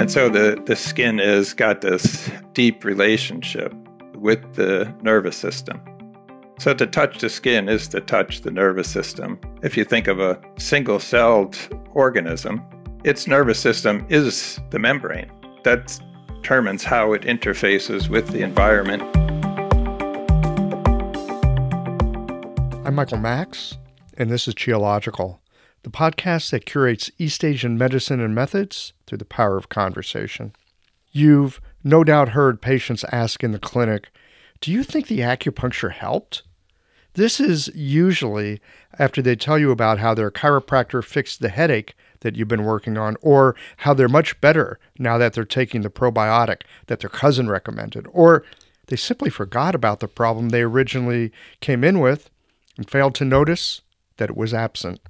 And so the, the skin has got this deep relationship with the nervous system. So to touch the skin is to touch the nervous system. If you think of a single celled organism, its nervous system is the membrane. That determines how it interfaces with the environment. I'm Michael Max, and this is Qiological, the podcast that curates East Asian medicine and methods through the power of conversation. You've no doubt heard patients ask in the clinic, Do you think the acupuncture helped? This is usually after they tell you about how their chiropractor fixed the headache that you've been working on, or how they're much better now that they're taking the probiotic that their cousin recommended, or they simply forgot about the problem they originally came in with and failed to notice that it was absent.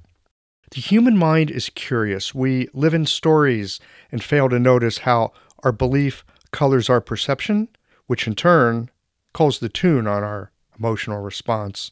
The human mind is curious. We live in stories and fail to notice how our belief colors our perception, which in turn calls the tune on our emotional response.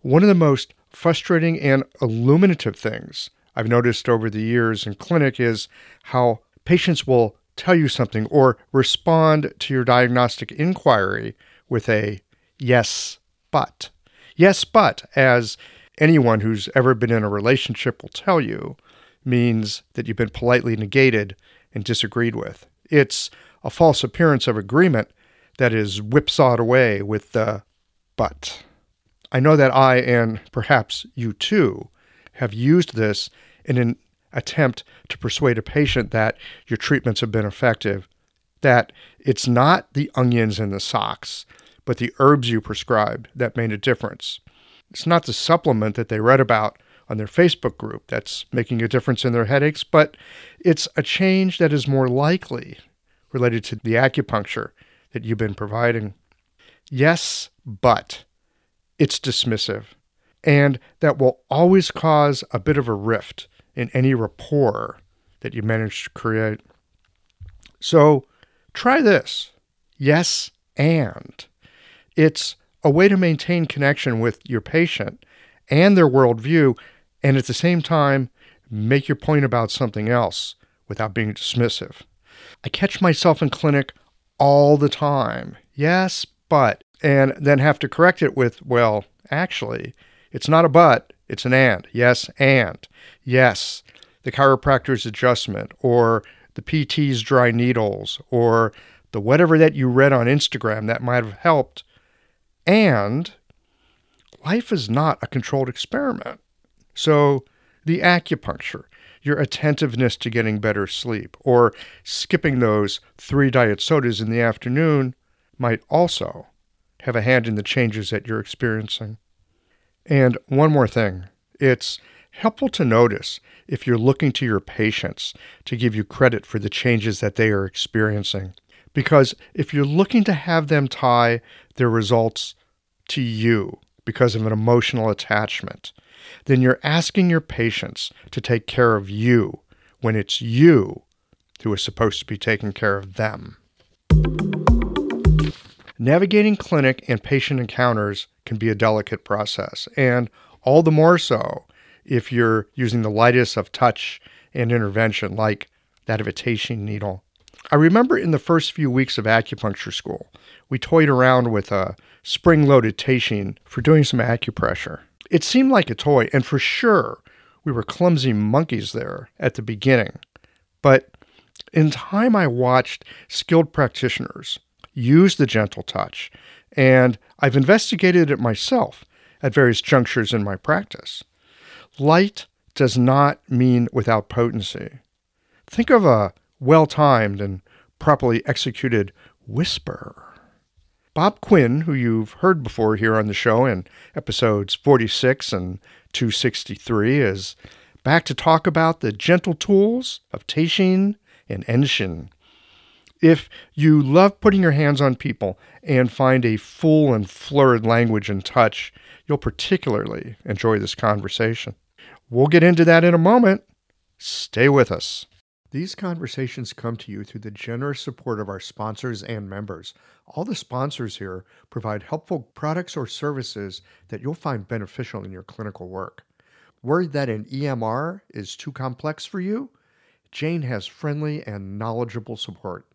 One of the most frustrating and illuminative things I've noticed over the years in clinic is how patients will tell you something or respond to your diagnostic inquiry with a yes, but. Yes, but, as anyone who's ever been in a relationship will tell you, means that you've been politely negated and disagreed with. It's a false appearance of agreement that is whipsawed away with the but. I know that I, and perhaps you too, have used this in an attempt to persuade a patient that your treatments have been effective, that it's not the onions and the socks, but the herbs you prescribed that made a difference. It's not the supplement that they read about on their Facebook group that's making a difference in their headaches, but it's a change that is more likely related to the acupuncture that you've been providing. Yes, but it's dismissive. And that will always cause a bit of a rift in any rapport that you manage to create. So try this. Yes, and. It's a way to maintain connection with your patient and their worldview, and at the same time, make your point about something else without being dismissive. I catch myself in clinic all the time. Yes, but, and then have to correct it with, well, actually, it's not a but, it's an and. Yes, and. Yes, the chiropractor's adjustment, or the PT's dry needles, or the whatever that you read on Instagram that might have helped and life is not a controlled experiment. So, the acupuncture, your attentiveness to getting better sleep, or skipping those three diet sodas in the afternoon might also have a hand in the changes that you're experiencing. And one more thing it's helpful to notice if you're looking to your patients to give you credit for the changes that they are experiencing. Because if you're looking to have them tie their results to you because of an emotional attachment, then you're asking your patients to take care of you when it's you who is supposed to be taking care of them. Navigating clinic and patient encounters can be a delicate process, and all the more so if you're using the lightest of touch and intervention, like that of a needle. I remember in the first few weeks of acupuncture school, we toyed around with a spring loaded teishin for doing some acupressure. It seemed like a toy, and for sure, we were clumsy monkeys there at the beginning. But in time, I watched skilled practitioners use the gentle touch, and I've investigated it myself at various junctures in my practice. Light does not mean without potency. Think of a well timed and properly executed whisper. Bob Quinn, who you've heard before here on the show in episodes 46 and 263, is back to talk about the gentle tools of Teishin and Enshin. If you love putting your hands on people and find a full and florid language and touch, you'll particularly enjoy this conversation. We'll get into that in a moment. Stay with us. These conversations come to you through the generous support of our sponsors and members. All the sponsors here provide helpful products or services that you'll find beneficial in your clinical work. Worried that an EMR is too complex for you? Jane has friendly and knowledgeable support.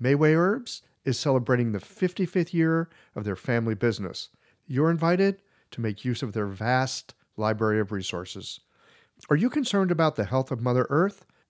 Mayway Herbs is celebrating the 55th year of their family business. You're invited to make use of their vast library of resources. Are you concerned about the health of Mother Earth?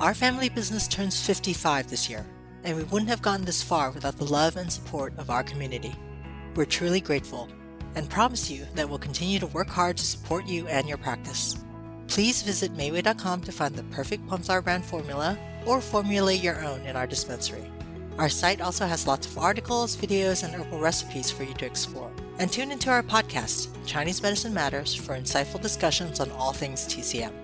Our family business turns 55 this year, and we wouldn't have gotten this far without the love and support of our community. We're truly grateful and promise you that we'll continue to work hard to support you and your practice. Please visit Mayway.com to find the perfect Flower brand formula or formulate your own in our dispensary. Our site also has lots of articles, videos, and herbal recipes for you to explore. And tune into our podcast, Chinese Medicine Matters, for insightful discussions on all things TCM.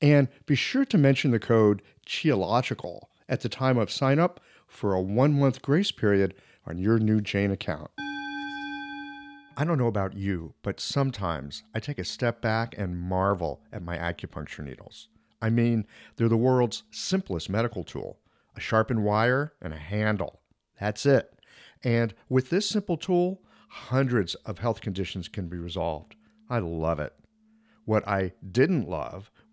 And be sure to mention the code Qiological at the time of sign up for a one-month grace period on your new Jane account. I don't know about you, but sometimes I take a step back and marvel at my acupuncture needles. I mean, they're the world's simplest medical tool a sharpened wire and a handle. That's it. And with this simple tool, hundreds of health conditions can be resolved. I love it. What I didn't love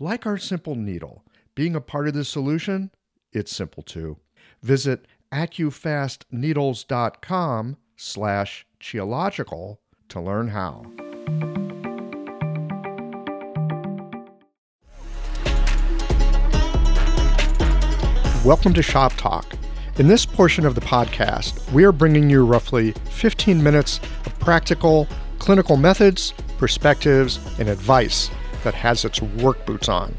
Like our simple needle, being a part of the solution, it's simple too. Visit accufastneedles.com slash qiological to learn how. Welcome to Shop Talk. In this portion of the podcast, we are bringing you roughly 15 minutes of practical clinical methods, perspectives, and advice that has its work boots on.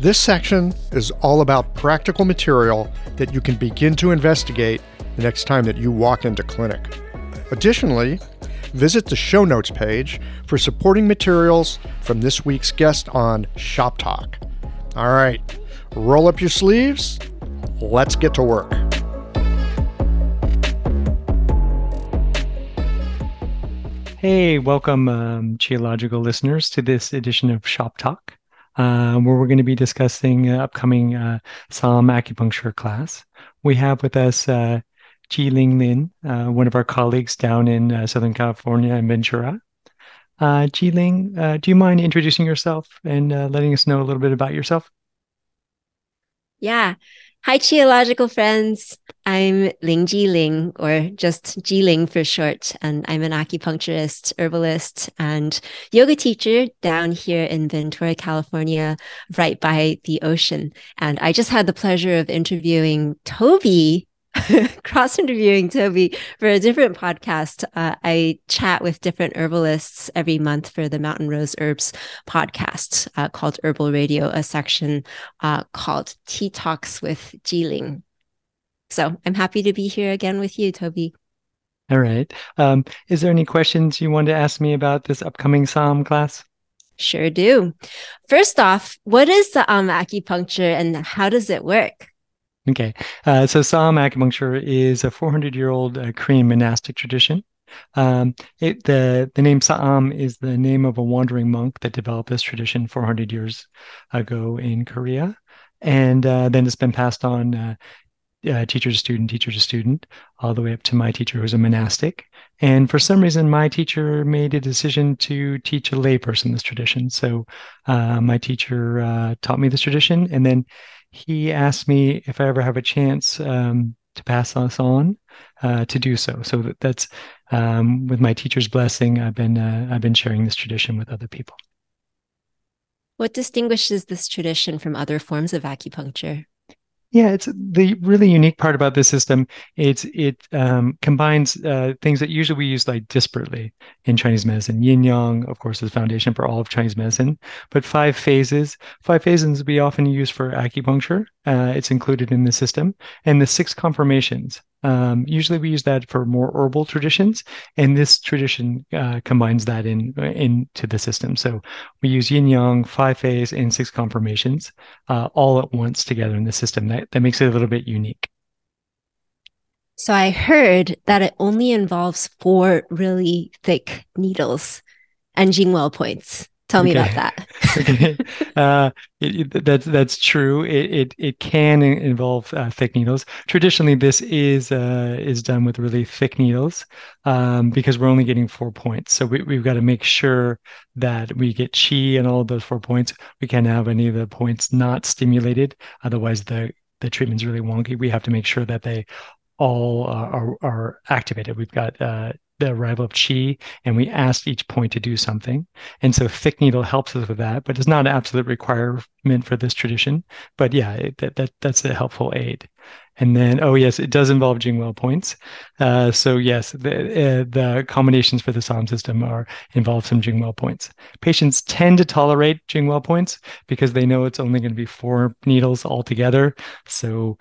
This section is all about practical material that you can begin to investigate the next time that you walk into clinic. Additionally, visit the show notes page for supporting materials from this week's guest on Shop Talk. All right, roll up your sleeves. Let's get to work. Hey, welcome, um, Qiological listeners, to this edition of Shop Talk uh, where we're going to be discussing uh, upcoming uh, Sa'am acupuncture class. We have with us uh, Ji Ling Lin, uh, one of our colleagues down in uh, Southern California and Ventura. Uh, Ji Ling, uh, do you mind introducing yourself and letting us know a little bit about yourself? Yeah. Hi, Qiological friends. I'm Ling Ji Ling, or just Ji Ling for short, and I'm an acupuncturist, herbalist, and yoga teacher down here in Ventura, California, right by the ocean. And I just had the pleasure of interviewing Toby cross interviewing Toby for a different podcast. Uh, I chat with different herbalists every month for the Mountain Rose Herbs podcast uh, called Herbal Radio, a section uh, called Tea Talks with Jiling. So I'm happy to be here again with you, Toby. All right. Um, is there any questions you want to ask me about this upcoming Sa'am class? Sure do. First off, what is the um, acupuncture and how does it work? Okay. Uh, so Sa'am acupuncture is a 400 year old uh, Korean monastic tradition. Um, it, the, the name Sa'am is the name of a wandering monk that developed this tradition 400 years ago in Korea. And uh, then it's been passed on uh, teacher to student, teacher to student, all the way up to my teacher who's a monastic. And for some reason, my teacher made a decision to teach a layperson this tradition. So uh, my teacher uh, taught me this tradition, and then he asked me if I ever have a chance um, to pass us on uh, to do so. So that's um, with my teacher's blessing. I've been uh, I've been sharing this tradition with other people. What distinguishes this tradition from other forms of acupuncture? Yeah, it's the really unique part about this system. It's it um, combines uh, things that usually we use like disparately in Chinese medicine. Yin Yang, of course, is the foundation for all of Chinese medicine. But five phases, five phases we often use for acupuncture. Uh, it's included in the system, and the six conformations. Um, usually we use that for more herbal traditions, and this tradition uh, combines that in into the system. So we use yin yang, five phase, and six conformations uh, all at once together in the system. That that makes it a little bit unique. So I heard that it only involves four really thick needles and Jingwell points. Tell me okay. about that. okay. Uh, it, it, that's that's true. It it, it can involve uh, thick needles. Traditionally, this is uh, is done with really thick needles um, because we're only getting four points. So we, we've got to make sure that we get chi and all of those four points. We can't have any of the points not stimulated. Otherwise, the the treatment's really wonky. We have to make sure that they all uh, are, are activated. We've got uh, the arrival of chi and we asked each point to do something. And so thick needle helps us with that, but it's not an absolute requirement for this tradition. But yeah, it, that, that that's a helpful aid. And then, oh yes, it does involve Jingwell points. Uh, so yes, the, uh, the combinations for the Sa'am system are involve some Jingwell points. Patients tend to tolerate Jingwell points because they know it's only going to be four needles altogether. So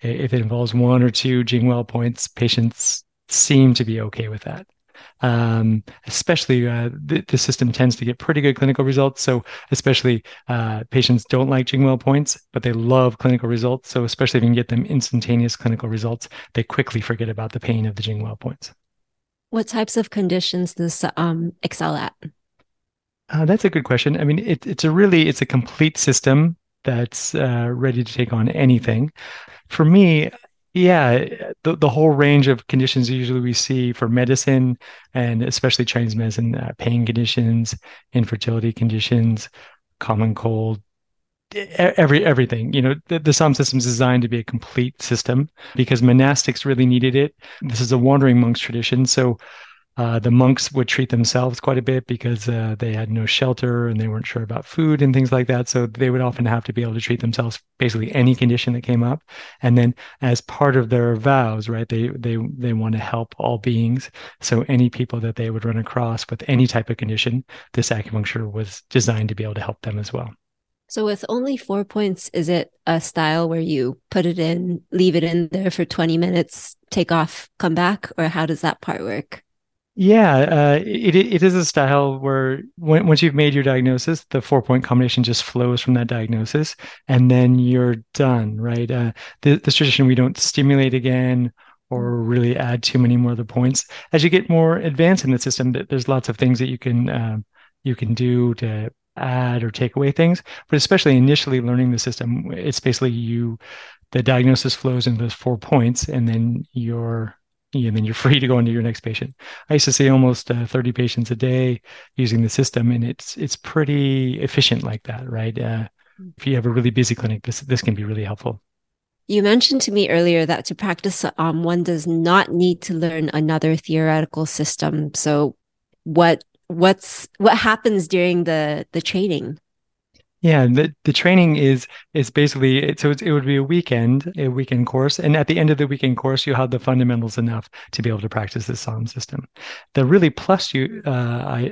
if it involves one or two Jingwell points, patients seem to be okay with that. Um, especially uh, the, the, system tends to get pretty good clinical results. So especially uh, patients don't like Jingwell points, but they love clinical results. So especially if you can get them instantaneous clinical results, they quickly forget about the pain of the Jingwell points. What types of conditions does um, excel at? Uh, that's a good question. I mean, it, it's a really it's a complete system that's uh, ready to take on anything. For me, yeah, the, the whole range of conditions usually we see for medicine and especially Chinese medicine, uh, pain conditions, infertility conditions, common cold, every everything. You know the, the Sa'am system is designed to be a complete system because monastics really needed it. This is a wandering monks tradition so uh, the monks would treat themselves quite a bit because uh, they had no shelter and they weren't sure about food and things like that. So they would often have to be able to treat themselves basically any condition that came up. And then as part of their vows, right, they they they want to help all beings. So any people that they would run across with any type of condition, this acupuncture was designed to be able to help them as well. So with only four points, is it a style where you put it in, leave it in there for 20 minutes, take off, come back, or how does that part work? Yeah, uh, it it is a style where when, once you've made your diagnosis, the four point combination just flows from that diagnosis, and then you're done, right? Uh, the, this tradition we don't stimulate again or really add too many more the points. As you get more advanced in the system, there's lots of things that you can uh, you can do to add or take away things. But especially initially learning the system, it's basically you the diagnosis flows into those four points, and then you're and then you're free to go into your next patient. I used to see almost uh, 30 patients a day using the system, and it's it's pretty efficient like that, right? Uh, if you have a really busy clinic, this this can be really helpful. You mentioned to me earlier that to practice um, one does not need to learn another theoretical system. So, what what's what happens during the the training? Yeah, the, the training is is basically so it would be a weekend, a weekend course, and at the end of the weekend course, you have the fundamentals enough to be able to practice the Sa'am system. The really plus you uh,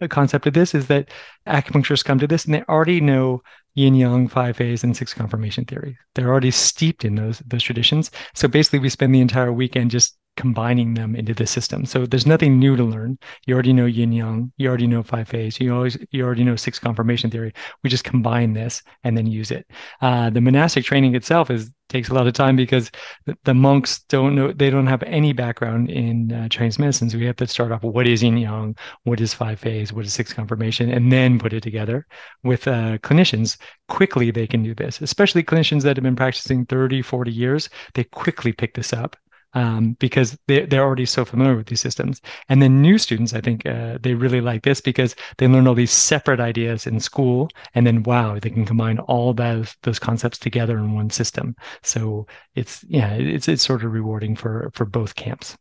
I, concept of this is that acupuncturists come to this and they already know yin yang five phase and six conformation theory they're already steeped in those those traditions so basically we spend the entire weekend just combining them into the system. So there's nothing new to learn. You already know yin yang, you already know five phase, you always you already know six conformation theory. We just combine this and then use it. Uh, the monastic training itself is takes a lot of time because the, the monks don't know they don't have any background in uh, Chinese medicine. So we have to start off what is yin yang, what is five phase, what is six conformation, and then put it together with uh, clinicians. Quickly they can do this, especially clinicians that have been practicing 30, 40 years. They quickly pick this up um, because they, they're already so familiar with these systems. And then new students, I think uh, they really like this because they learn all these separate ideas in school. And then, wow, they can combine all those, those concepts together in one system. So it's, yeah, it's, it's sort of rewarding for, for both camps.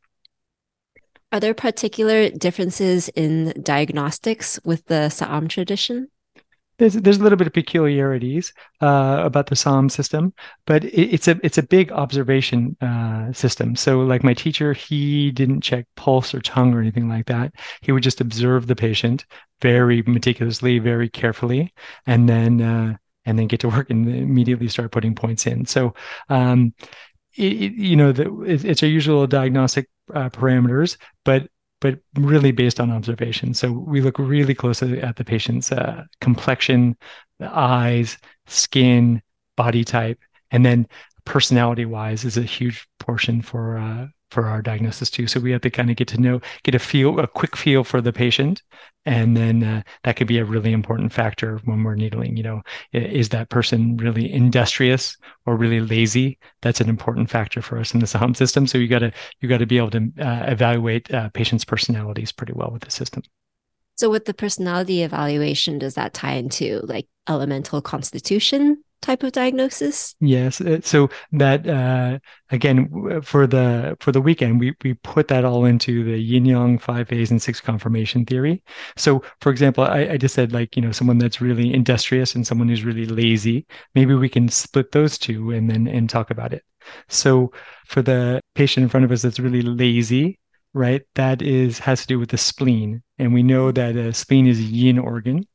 Are there particular differences in diagnostics with the Sa'am tradition? There's there's a little bit of peculiarities uh, about the Sa'am system, but it, it's a it's a big observation uh, system. So, like my teacher, he didn't check pulse or tongue or anything like that. He would just observe the patient very meticulously, very carefully, and then uh, and then get to work and immediately start putting points in. So. Um, it, you know, the, it's our usual diagnostic uh, parameters, but but really based on observation. So we look really closely at the patient's uh, complexion, the eyes, skin, body type, and then personality wise is a huge portion for uh, for our diagnosis too. So we have to kind of get to know, get a feel, a quick feel for the patient, and then uh, that could be a really important factor when we're needling. You know, is that person really industrious or really lazy? That's an important factor for us in the Sa'am system. So you got to you got to be able to uh, evaluate uh, patients' personalities pretty well with the system. So with the personality evaluation, does that tie into like elemental constitution? Type of diagnosis? Yes. Uh, so that uh, again for the for the weekend, we we put that all into the yin yang five phase and six conformation theory. So for example, I, I just said like you know someone that's really industrious and someone who's really lazy. Maybe we can split those two and then and talk about it. So for the patient in front of us that's really lazy, right? That is has to do with the spleen, and we know that a spleen is a yin organ,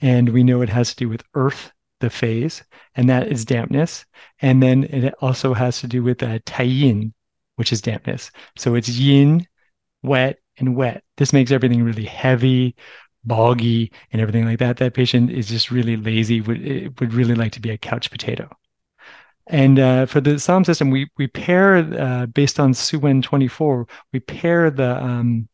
and we know it has to do with earth the phase, and that is dampness. And then it also has to do with uh, taiyin, which is dampness. So it's yin, wet, and wet. This makes everything really heavy, boggy, and everything like that. That patient is just really lazy, would, would really like to be a couch potato. And uh, for the Sa'am system, we we pair uh, based on Suwen 24, we pair the um,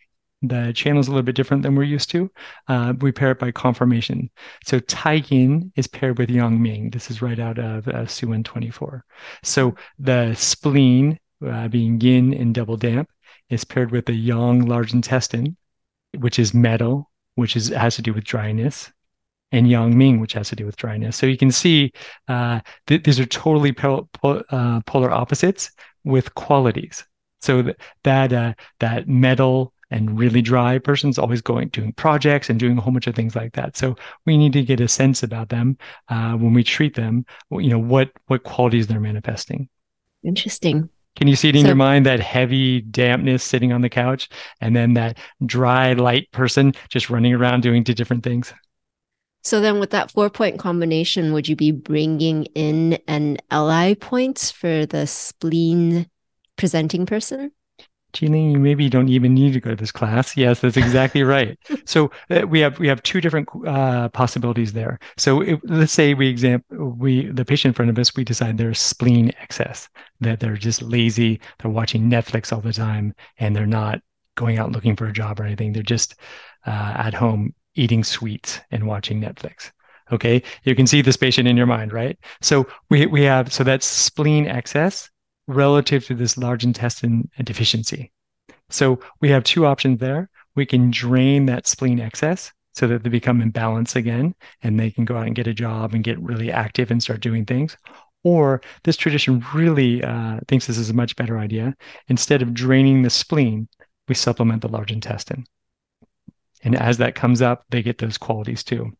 the channel is a little bit different than we're used to. Uh, we pair it by conformation. So Tai Yin is paired with Yang Ming. This is right out of uh, Suwen 24. So the spleen, uh, being Yin and double damp, is paired with the Yang large intestine, which is metal, which is has to do with dryness, and Yang Ming, which has to do with dryness. So you can see uh, th- these are totally uh, polar opposites with qualities. So th- that uh, that metal and really dry person's always going doing projects and doing a whole bunch of things like that. So we need to get a sense about them uh, when we treat them you know what what qualities they're manifesting. Interesting. Can you see it in so, your mind that heavy dampness sitting on the couch and then that dry light person just running around doing two different things? So then with that four point combination would you be bringing in an li points for the spleen presenting person Jiling, you maybe don't even need to go to this class. Yes, that's exactly right. So uh, we have we have two different uh, possibilities there. So it, let's say we exam we the patient in front of us we decide there's spleen excess that they're just lazy, they're watching Netflix all the time, and they're not going out looking for a job or anything. They're just uh, at home eating sweets and watching Netflix. Okay, you can see this patient in your mind, right? So we we have so that's spleen excess relative to this large intestine deficiency. So we have two options there. We can drain that spleen excess so that they become in balance again and they can go out and get a job and get really active and start doing things. Or this tradition really uh, thinks this is a much better idea. Instead of draining the spleen, we supplement the large intestine. And as that comes up, they get those qualities too.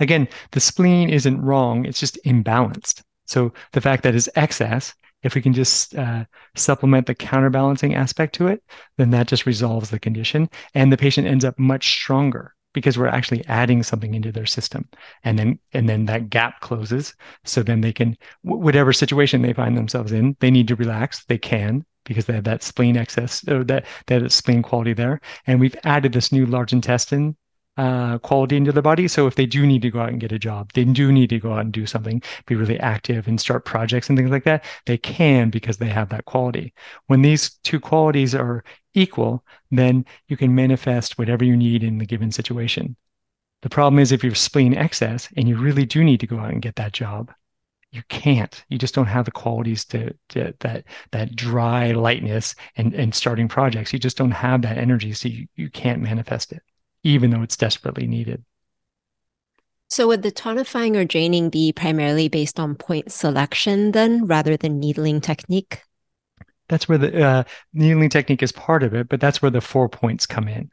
Again, the spleen isn't wrong, it's just imbalanced. So the fact that it's excess, if we can just uh, supplement the counterbalancing aspect to it, then that just resolves the condition. And the patient ends up much stronger because we're actually adding something into their system. And then and then that gap closes. So then they can whatever situation they find themselves in they need to relax. They can because they have that spleen excess or that that spleen quality there. And we've added this new large intestine uh, quality into their body. So if they do need to go out and get a job, they do need to go out and do something, be really active and start projects and things like that, they can because they have that quality. When these two qualities are equal, then you can manifest whatever you need in the given situation. The problem is if you're spleen excess and you really do need to go out and get that job, you can't. You just don't have the qualities to, to that that dry lightness and and starting projects. You just don't have that energy, so you, you can't manifest it even though it's desperately needed. So, would the tonifying or draining be primarily based on point selection then rather than needling technique? That's where the uh, needling technique is part of it, but that's where the four points come in.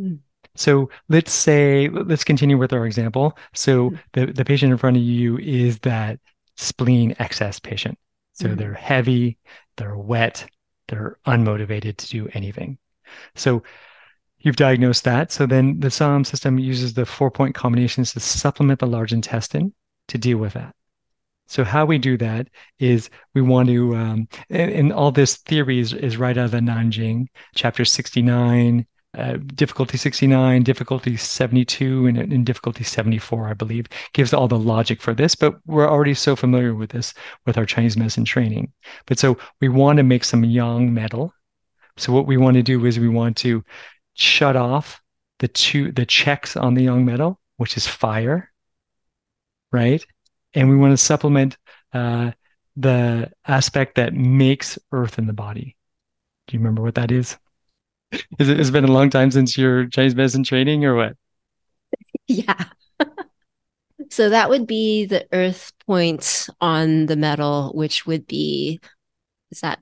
Mm. So let's say, let's continue with our example. So mm. the, the patient in front of you is that spleen excess patient. So mm. they're heavy, they're wet, they're unmotivated to do anything. So You've diagnosed that. So then the Sa'am system uses the four point combinations to supplement the large intestine to deal with that. So how we do that is we want to, um, and, and, all this theory is, is right out of the Nanjing, chapter 69, uh, difficulty 69, difficulty 72, and, and difficulty 74, I believe, gives all the logic for this. But we're already so familiar with this with our Chinese medicine training. But so we want to make some yang metal. So what we want to do is we want to shut off the two the checks on the yang metal, which is fire, right? And we want to supplement uh, the aspect that makes earth in the body. Do you remember what that is? Is it, has been a long time since your Chinese medicine training, or what? Yeah. so that would be the earth point on the metal, which would be is that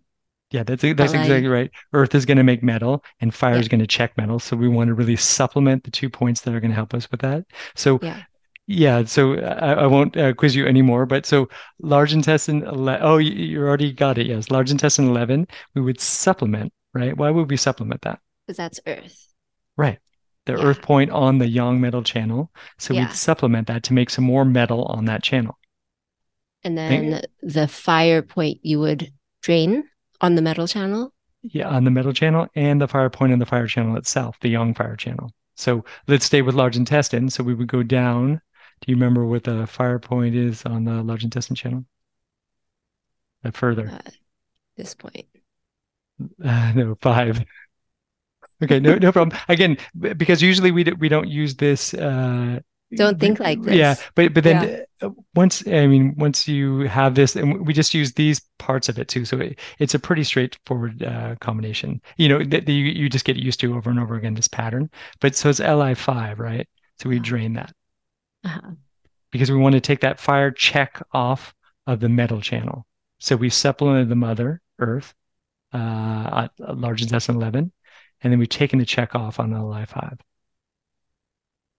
yeah, that's that's exactly right. Earth is going to make metal, and fire yeah. is going to check metal. So we want to really supplement the two points that are going to help us with that. So. Yeah. Yeah, so I, I won't uh, quiz you anymore, but so large intestine, ele- oh, you, you already got it. Yes, large intestine 11, we would supplement, right? Why would we supplement that? Because that's Earth. Right. The yeah. Earth point on the yang metal channel. So yeah. we'd supplement that to make some more metal on that channel. And then the fire point you would drain on the metal channel? Yeah, on the metal channel and the fire point on the fire channel itself, the young fire channel. So let's stay with large intestine. So we would go down. Do you remember what the fire point is on the large intestine channel? Uh, further. Uh, this point. Uh, no, five. Okay, no, no problem. Again, because usually we do, we don't use this uh, don't think like this. Yeah, but but then yeah. Uh, once I mean once you have this, and we just use these parts of it too, so it, it's a pretty straightforward uh, combination. You know that you you just get used to over and over again this pattern. But so it's Li five, right? So we uh-huh. drain that uh-huh. because we want to take that fire check off of the metal channel. So we supplemented the mother Earth, uh, at large intestine eleven, and then we've taken the check off on the Li five.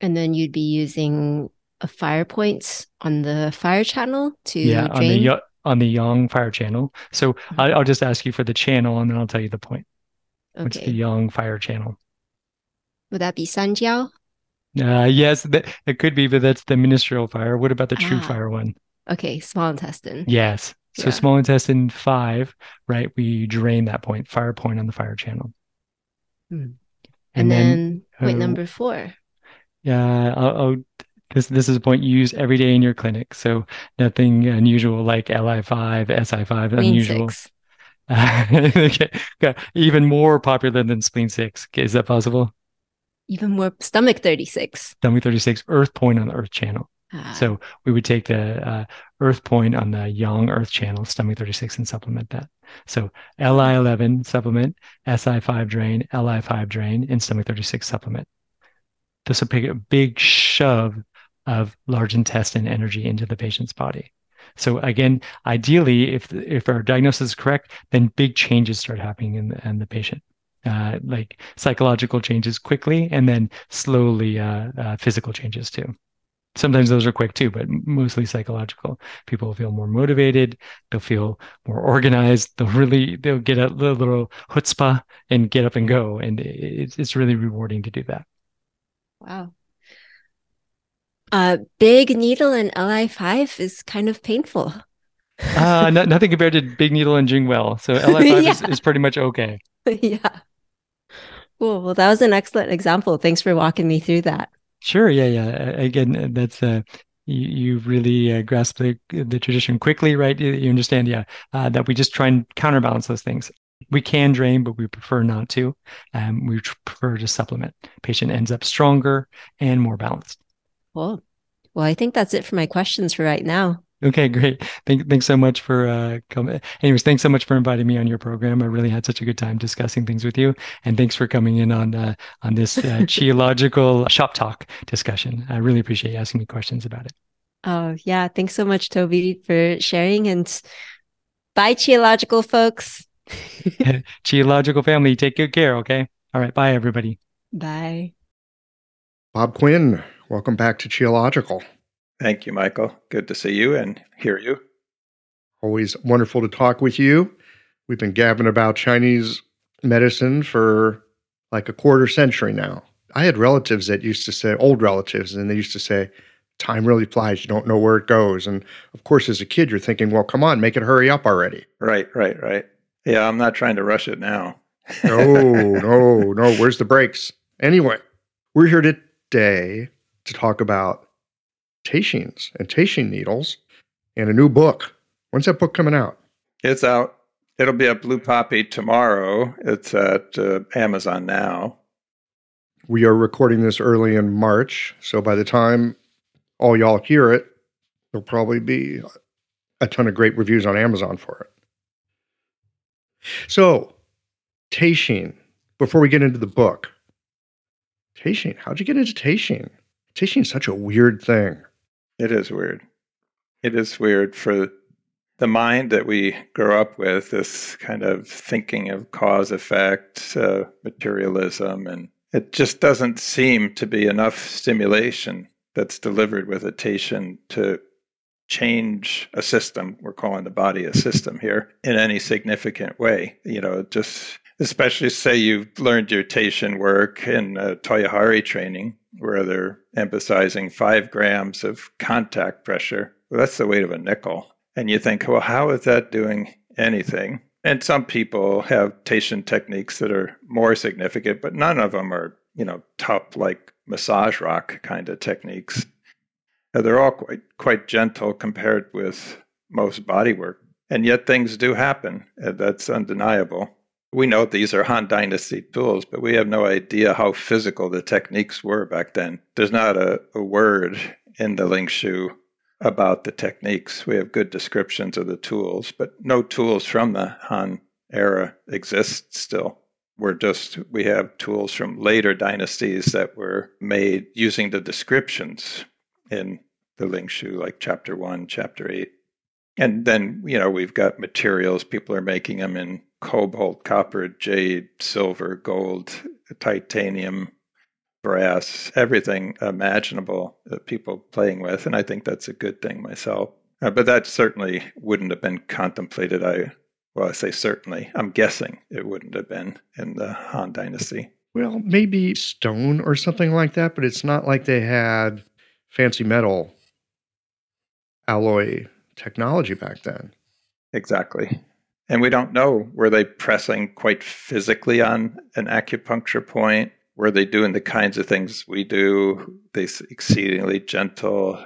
And then you'd be using a fire point on the fire channel to yeah drain? on the on the yang fire channel. So mm-hmm. I, will just ask you for the channel, and then I'll tell you the point. Okay. What's the yang fire channel? Would that be sanjiao? Uh, yes, that, it could be, but that's the ministerial fire. What about the true ah. fire one? Okay, small intestine. Yes. So yeah. small intestine five, right? We drain that point, fire point on the fire channel. Hmm. And, and, then, then point uh, number four. Yeah, I'll, I'll, this this is a point you use every day in your clinic. So nothing unusual like Li5, Si5, spleen unusual. Six. okay. okay. Even more popular than spleen six. Is that possible? Even more stomach 36. Stomach 36, earth point on the earth channel. Ah. So we would take the uh, earth point on the yang earth channel, stomach 36, and supplement that. So Li11 supplement, Si5 drain, Li5 drain, and stomach 36 supplement this will take a big shove of large intestine energy into the patient's body. So again, ideally, if if our diagnosis is correct, then big changes start happening in the, in the patient, uh, like psychological changes quickly, and then slowly uh, uh, physical changes too. Sometimes those are quick too, but mostly psychological. People feel more motivated. They'll feel more organized. They'll really they'll get a little, little chutzpah and get up and go, and it's it's really rewarding to do that. Wow. Uh, big needle in LI5 is kind of painful. uh, no, nothing compared to big needle and Jingwell. So LI5 yeah. is, is pretty much okay. yeah. Cool. Well, that was an excellent example. Thanks for walking me through that. Sure. Yeah. Yeah. Again, that's uh, you, you really uh, grasp the, the tradition quickly, right? You, you understand, yeah, uh, that we just try and counterbalance those things. We can drain, but we prefer not to. Um, we prefer to supplement. Patient ends up stronger and more balanced. Cool. Well, I think that's it for my questions for right now. Okay, great. Thank, thanks so much for uh, coming. Anyways, thanks so much for inviting me on your program. I really had such a good time discussing things with you, and thanks for coming in on uh, on this uh, Qiological shop talk discussion. I really appreciate you asking me questions about it. Oh yeah, thanks so much, Toby, for sharing. And bye, Qiological folks. Qiological family, take good care. Okay. All right. Bye, everybody. Bye. Bob Quinn, welcome back to Qiological. Thank you, Michael. Good to see you and hear you. Always wonderful to talk with you. We've been gabbing about Chinese medicine for like a quarter century now. I had relatives that used to say, old relatives, and they used to say, time really flies. You don't know where it goes. And of course, as a kid, you're thinking, well, come on, make it hurry up already. Right, right, right. Yeah, I'm not trying to rush it now. no, no, no. Where's the brakes? Anyway, we're here today to talk about teishins and teishin needles and a new book. When's that book coming out? It's out. It'll be at Blue Poppy tomorrow. It's at uh, Amazon now. We are recording this early in March, so by the time all y'all hear it, there'll probably be a ton of great reviews on Amazon for it. So, Teishin, before we get into the book, Teishin, how'd you get into? Teishin is such a weird thing. It is weird. It is weird for the mind that we grow up with, this kind of thinking of cause effect, uh, materialism, and it just doesn't seem to be enough stimulation that's delivered with a teishin to change a system. We're calling the body a system here in any significant way. You know, just especially say you've learned your teishin work in uh, training where they're emphasizing five grams of contact pressure. Well, that's the weight of a nickel. And you think, well, how is that doing anything? And some people have teishin techniques that are more significant, but none of them are, you know, top like massage rock kind of techniques. They're all quite quite gentle compared with most body work. And yet things do happen. That's undeniable we know these are Han Dynasty tools, but we have no idea how physical the techniques were back then. There's not a, a word in the Ling Shu about the techniques. We have good descriptions of the tools, but no tools from the Han era exist still. We're just, we have tools from later dynasties that were made using the descriptions in the Ling Shu, like chapter one, chapter eight. And then, you know, we've got materials, people are making them in cobalt, copper, jade, silver, gold, titanium, brass, everything imaginable that people playing with. And I think that's a good thing myself. Uh, but that certainly wouldn't have been contemplated. I, well, I say certainly. I'm guessing it wouldn't have been in the Han Dynasty. Well, maybe stone or something like that, but it's not like they had fancy metal alloy technology back then. Exactly. And we don't know were they pressing quite physically on an acupuncture point? Were they doing the kinds of things we do? They exceedingly gentle.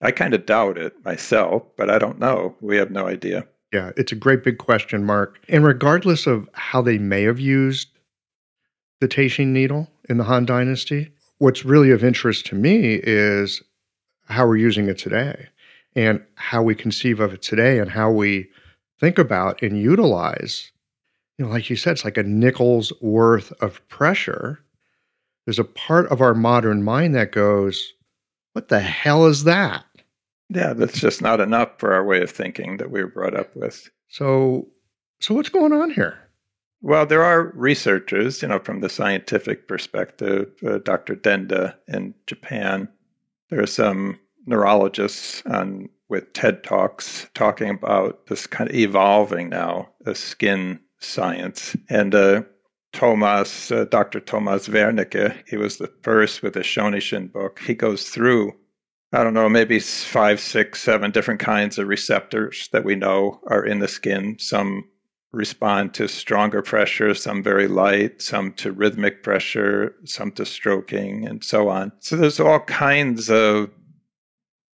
I kind of doubt it myself, but I don't know. We have no idea. Yeah, it's a great big question mark. And regardless of how they may have used the Teishin needle in the Han Dynasty, what's really of interest to me is how we're using it today and how we conceive of it today and how we think about and utilize. You know, like you said, it's like a nickel's worth of pressure. There's a part of our modern mind that goes, What the hell is that? Yeah, that's just not enough for our way of thinking that we were brought up with. So, so what's going on here? Well, there are researchers, you know, from the scientific perspective, uh, Dr. Denda in Japan. There are some neurologists on with TED Talks talking about this kind of evolving now, the skin science. And uh, Thomas, uh, Dr. Thomas Wernicke, he was the first with the Shonishin book. He goes through, I don't know, maybe five, six, seven different kinds of receptors that we know are in the skin. Some respond to stronger pressure, some very light, some to rhythmic pressure, some to stroking, and so on. So there's all kinds of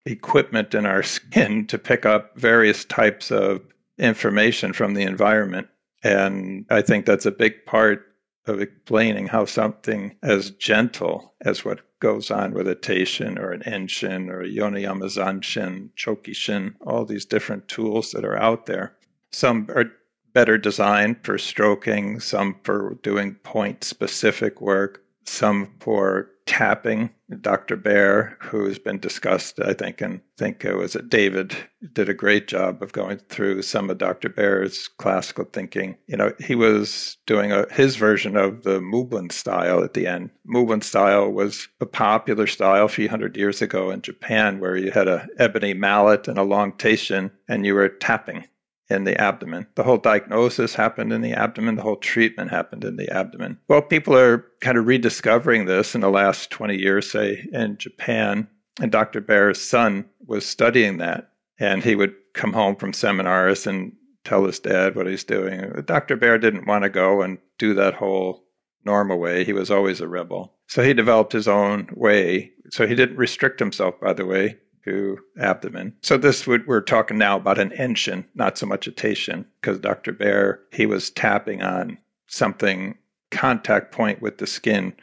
equipment in our skin to pick up various types of information from the environment. And I think that's a big part of explaining how something as gentle as what goes on with a teishin or an enshin or a yoneyama zanshin, chokishin, all these different tools that are out there. Some are better designed for stroking, some for doing point specific work, some for tapping. Dr. Baer, who's been discussed, I think, and I think it was it David did a great job of going through some of Dr. Baer's classical thinking. You know, he was doing a, his version of the Mubun style at the end. Mubun style was a popular style a few hundred years ago in Japan, where you had a ebony mallet and a long teishin, and you were tapping in the abdomen. The whole diagnosis happened in the abdomen, the whole treatment happened in the abdomen. Well, people are kind of rediscovering this in the last 20 years, say in Japan. And Dr. Baer's son was studying that. And he would come home from seminars and tell his dad what he's doing. Dr. Baer didn't want to go and do that whole normal way. He was always a rebel. So he developed his own way. So he didn't restrict himself, by the way to abdomen. So this would, we're talking now about an enshin, not so much a teishin, because Dr. Baer, he was tapping on something contact point with the skin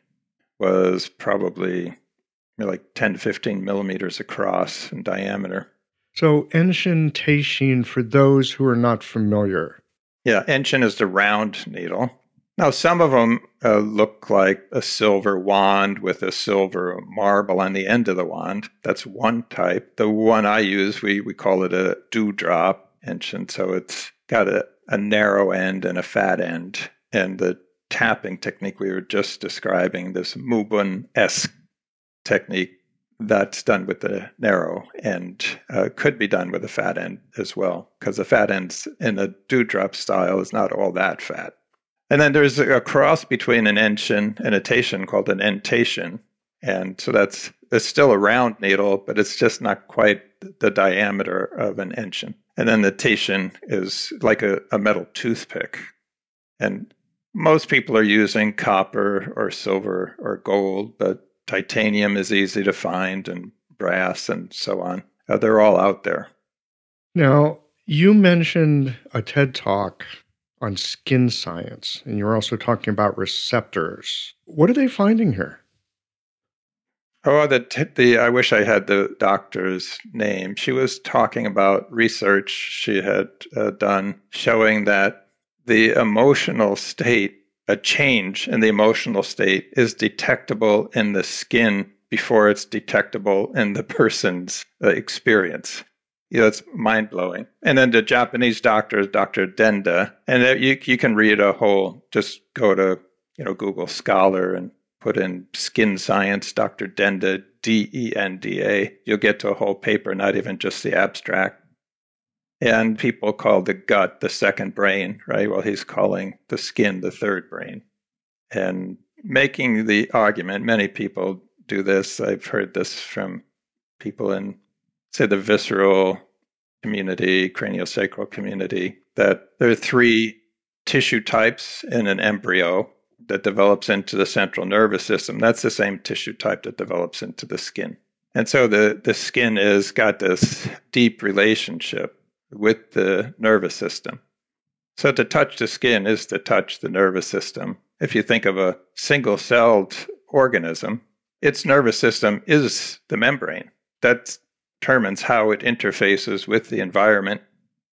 was probably like 10 to 15 millimeters across in diameter. So enshin, teishin, for those who are not familiar. Yeah, enshin is the round needle. Now, some of them uh, look like a silver wand with a silver marble on the end of the wand. That's one type. The one I use, we, we call it a dewdrop enshin. So it's got a, a narrow end and a fat end. And the tapping technique we were just describing, this Mubun esque technique, that's done with the narrow end, uh, could be done with a fat end as well, because the fat end in the dewdrop style is not all that fat. And then there's a cross between an enshin and a teishin called an enteishin. And so that's it's still a round needle, but it's just not quite the diameter of an enshin. And then the teishin is like a, a metal toothpick. And most people are using copper or silver or gold, but titanium is easy to find and brass and so on. Uh, they're all out there. Now, you mentioned a TED talk on skin science, and you're also talking about receptors. What are they finding here? Oh, the, the I wish I had the doctor's name. She was talking about research she had uh, done showing that the emotional state, a change in the emotional state, is detectable in the skin before it's detectable in the person's uh, experience you know, it's mind blowing. And then the Japanese doctor Dr. Denda, and you you can read a whole. Just go to you know Google Scholar and put in skin science, Dr. Denda, D E N D A. You'll get to a whole paper, not even just the abstract. And people call the gut the second brain, right? Well, he's calling the skin the third brain. And making the argument, many people do this. I've heard this from people in say the visceral community, craniosacral community, that there are three tissue types in an embryo that develops into the central nervous system. That's the same tissue type that develops into the skin. And so the, the skin has got this deep relationship with the nervous system. So to touch the skin is to touch the nervous system. If you think of a single celled organism, its nervous system is the membrane. That's determines how it interfaces with the environment.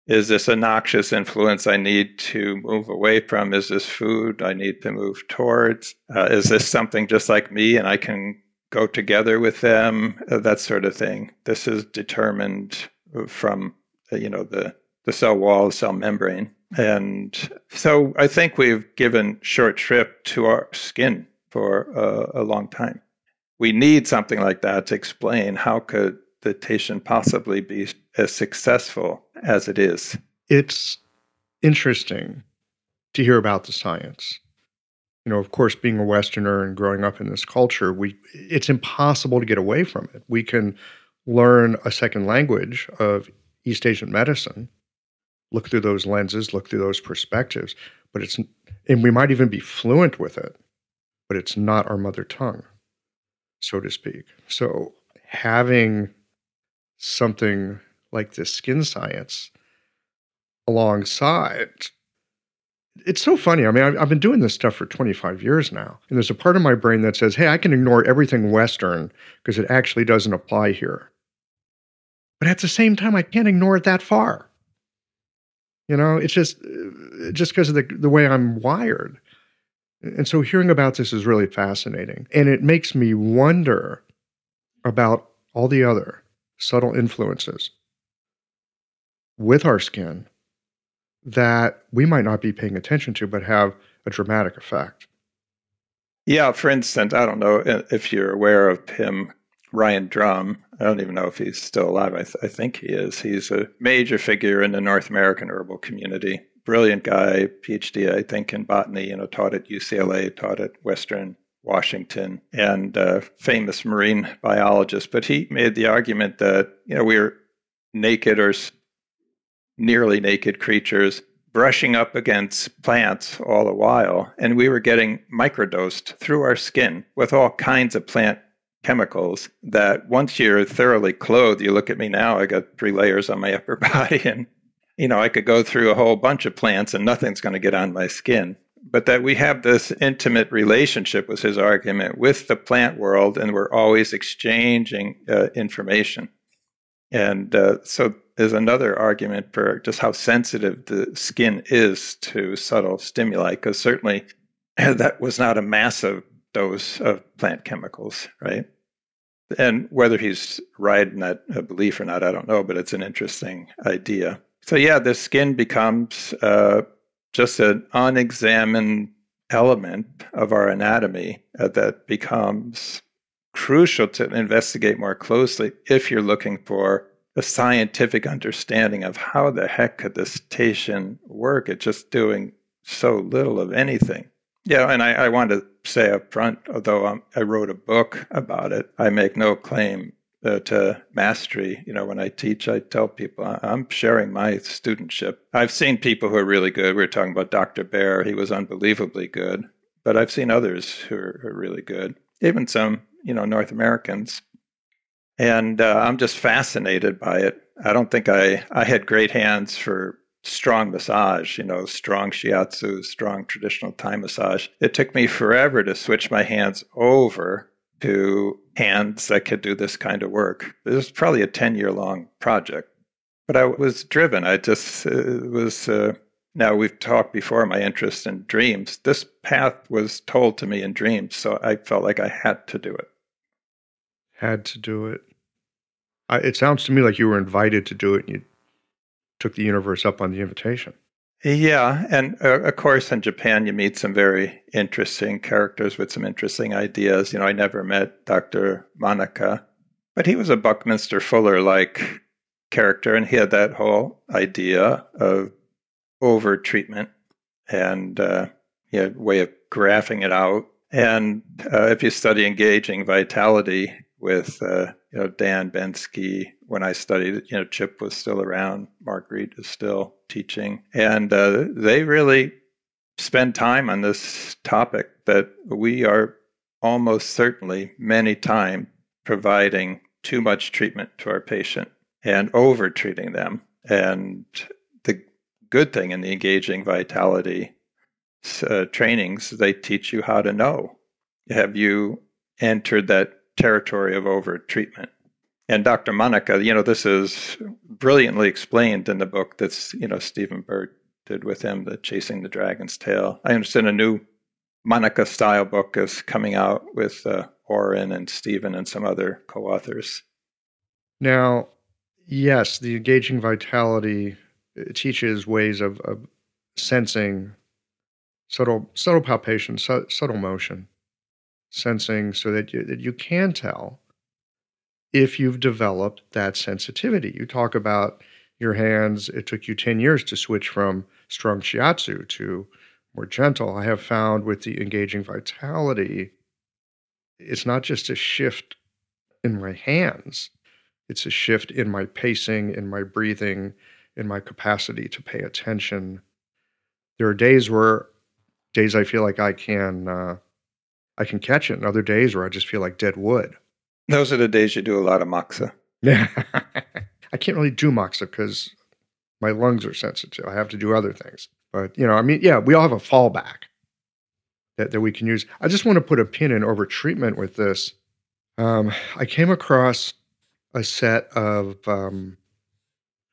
Is this a noxious influence I need to move away from? Is this food I need to move towards? Uh, is this something just like me and I can go together with them, uh, that sort of thing. This is determined from uh, you know the the cell wall, cell membrane, and so I think we've given short shrift to our skin for a long time. We need something like that to explain how could the Teishin possibly be as successful as it is. It's interesting to hear about the science. You know, of course, being a Westerner and growing up in this culture, we it's impossible to get away from it. We can learn a second language of East Asian medicine, look through those lenses, look through those perspectives, but it's and we might even be fluent with it, but it's not our mother tongue, so to speak. So having something like this skin science alongside it's so funny. I mean, I've been doing this stuff for 25 years now. And there's a part of my brain that says, hey, I can ignore everything Western because it actually doesn't apply here. But at the same time, I can't ignore it that far. You know, it's just uh, just because of the, the way I'm wired. And so hearing about this is really fascinating. And it makes me wonder about all the other subtle influences with our skin that we might not be paying attention to, but have a dramatic effect. Yeah, for instance, I don't know if you're aware of him, Ryan Drum. I don't even know if he's still alive. I, th- I think he is. He's a major figure in the North American herbal community. Brilliant guy, PhD, I think, in botany. You know, taught at UCLA, taught at Western Washington, and uh, famous marine biologist. But he made the argument that you know we're naked or nearly naked creatures brushing up against plants all the while. And we were getting microdosed through our skin with all kinds of plant chemicals that once you're thoroughly clothed, you look at me now, I got three layers on my upper body and you know, I could go through a whole bunch of plants and nothing's going to get on my skin. But that we have this intimate relationship was his argument with the plant world, and we're always exchanging uh, information. And uh, so is another argument for just how sensitive the skin is to subtle stimuli, because certainly that was not a massive dose of plant chemicals, right? And whether he's right in that uh, belief or not, I don't know, but it's an interesting idea. So, yeah, the skin becomes uh, just an unexamined element of our anatomy uh, that becomes crucial to investigate more closely if you're looking for a scientific understanding of how the heck could this teishin work at just doing so little of anything. Yeah, and I, I want to say up front, although I'm, i wrote a book about it, I make no claim uh, to mastery. You know, when I teach, I tell people I'm sharing my studentship. I've seen people who are really good. We were talking about Dr. Bear; he was unbelievably good. But I've seen others who are, are really good, even some, you know, North Americans and uh, I'm just fascinated by it. I don't think I I had great hands for strong massage, you know, strong shiatsu, strong traditional Thai massage. It took me forever to switch my hands over to hands that could do this kind of work. It was probably a 10 year long project, but I was driven. I just was. Uh, now, we've talked before my interest in dreams. This path was told to me in dreams, so I felt like I had to do it. Had to do it. I, it sounds to me like you were invited to do it and you took the universe up on the invitation. Yeah, and uh, of course, in Japan, you meet some very interesting characters with some interesting ideas. You know, I never met Dr. Manaka, but he was a Buckminster Fuller like character, and he had that whole idea of over treatment and uh, he had a way of graphing it out. And uh, if you study engaging vitality with uh, you know, Dan Bensky. When I studied, you know, Chip was still around, Marguerite is still teaching, and uh, they really spend time on this topic that we are almost certainly many times providing too much treatment to our patient and over treating them. And the good thing in the engaging vitality uh, trainings, they teach you how to know. Have you entered that territory of over treatment. And Dr. Manaka, you know, this is brilliantly explained in the book that's, you know, Stephen Birch did with him, the Chasing the Dragon's Tail. I understand a new Manaka style book is coming out with uh, Oren and Stephen and some other co authors. Now, yes, the engaging vitality teaches ways of, of sensing subtle subtle palpation, su- subtle motion, sensing so that you, that you can tell if you've developed that sensitivity. You talk about your hands. It took you ten years to switch from strong shiatsu to more gentle. I have found with the engaging vitality, it's not just a shift in my hands. It's a shift in my pacing, in my breathing, in my capacity to pay attention. There are days where days I feel like I can uh, I can catch it, and other days where I just feel like dead wood. Those are the days you do a lot of moxa. Yeah, I can't really do moxa because my lungs are sensitive. I have to do other things. But you know, I mean, yeah, we all have a fallback that, that we can use. I just want to put a pin in over treatment with this. Um, I came across a set of um,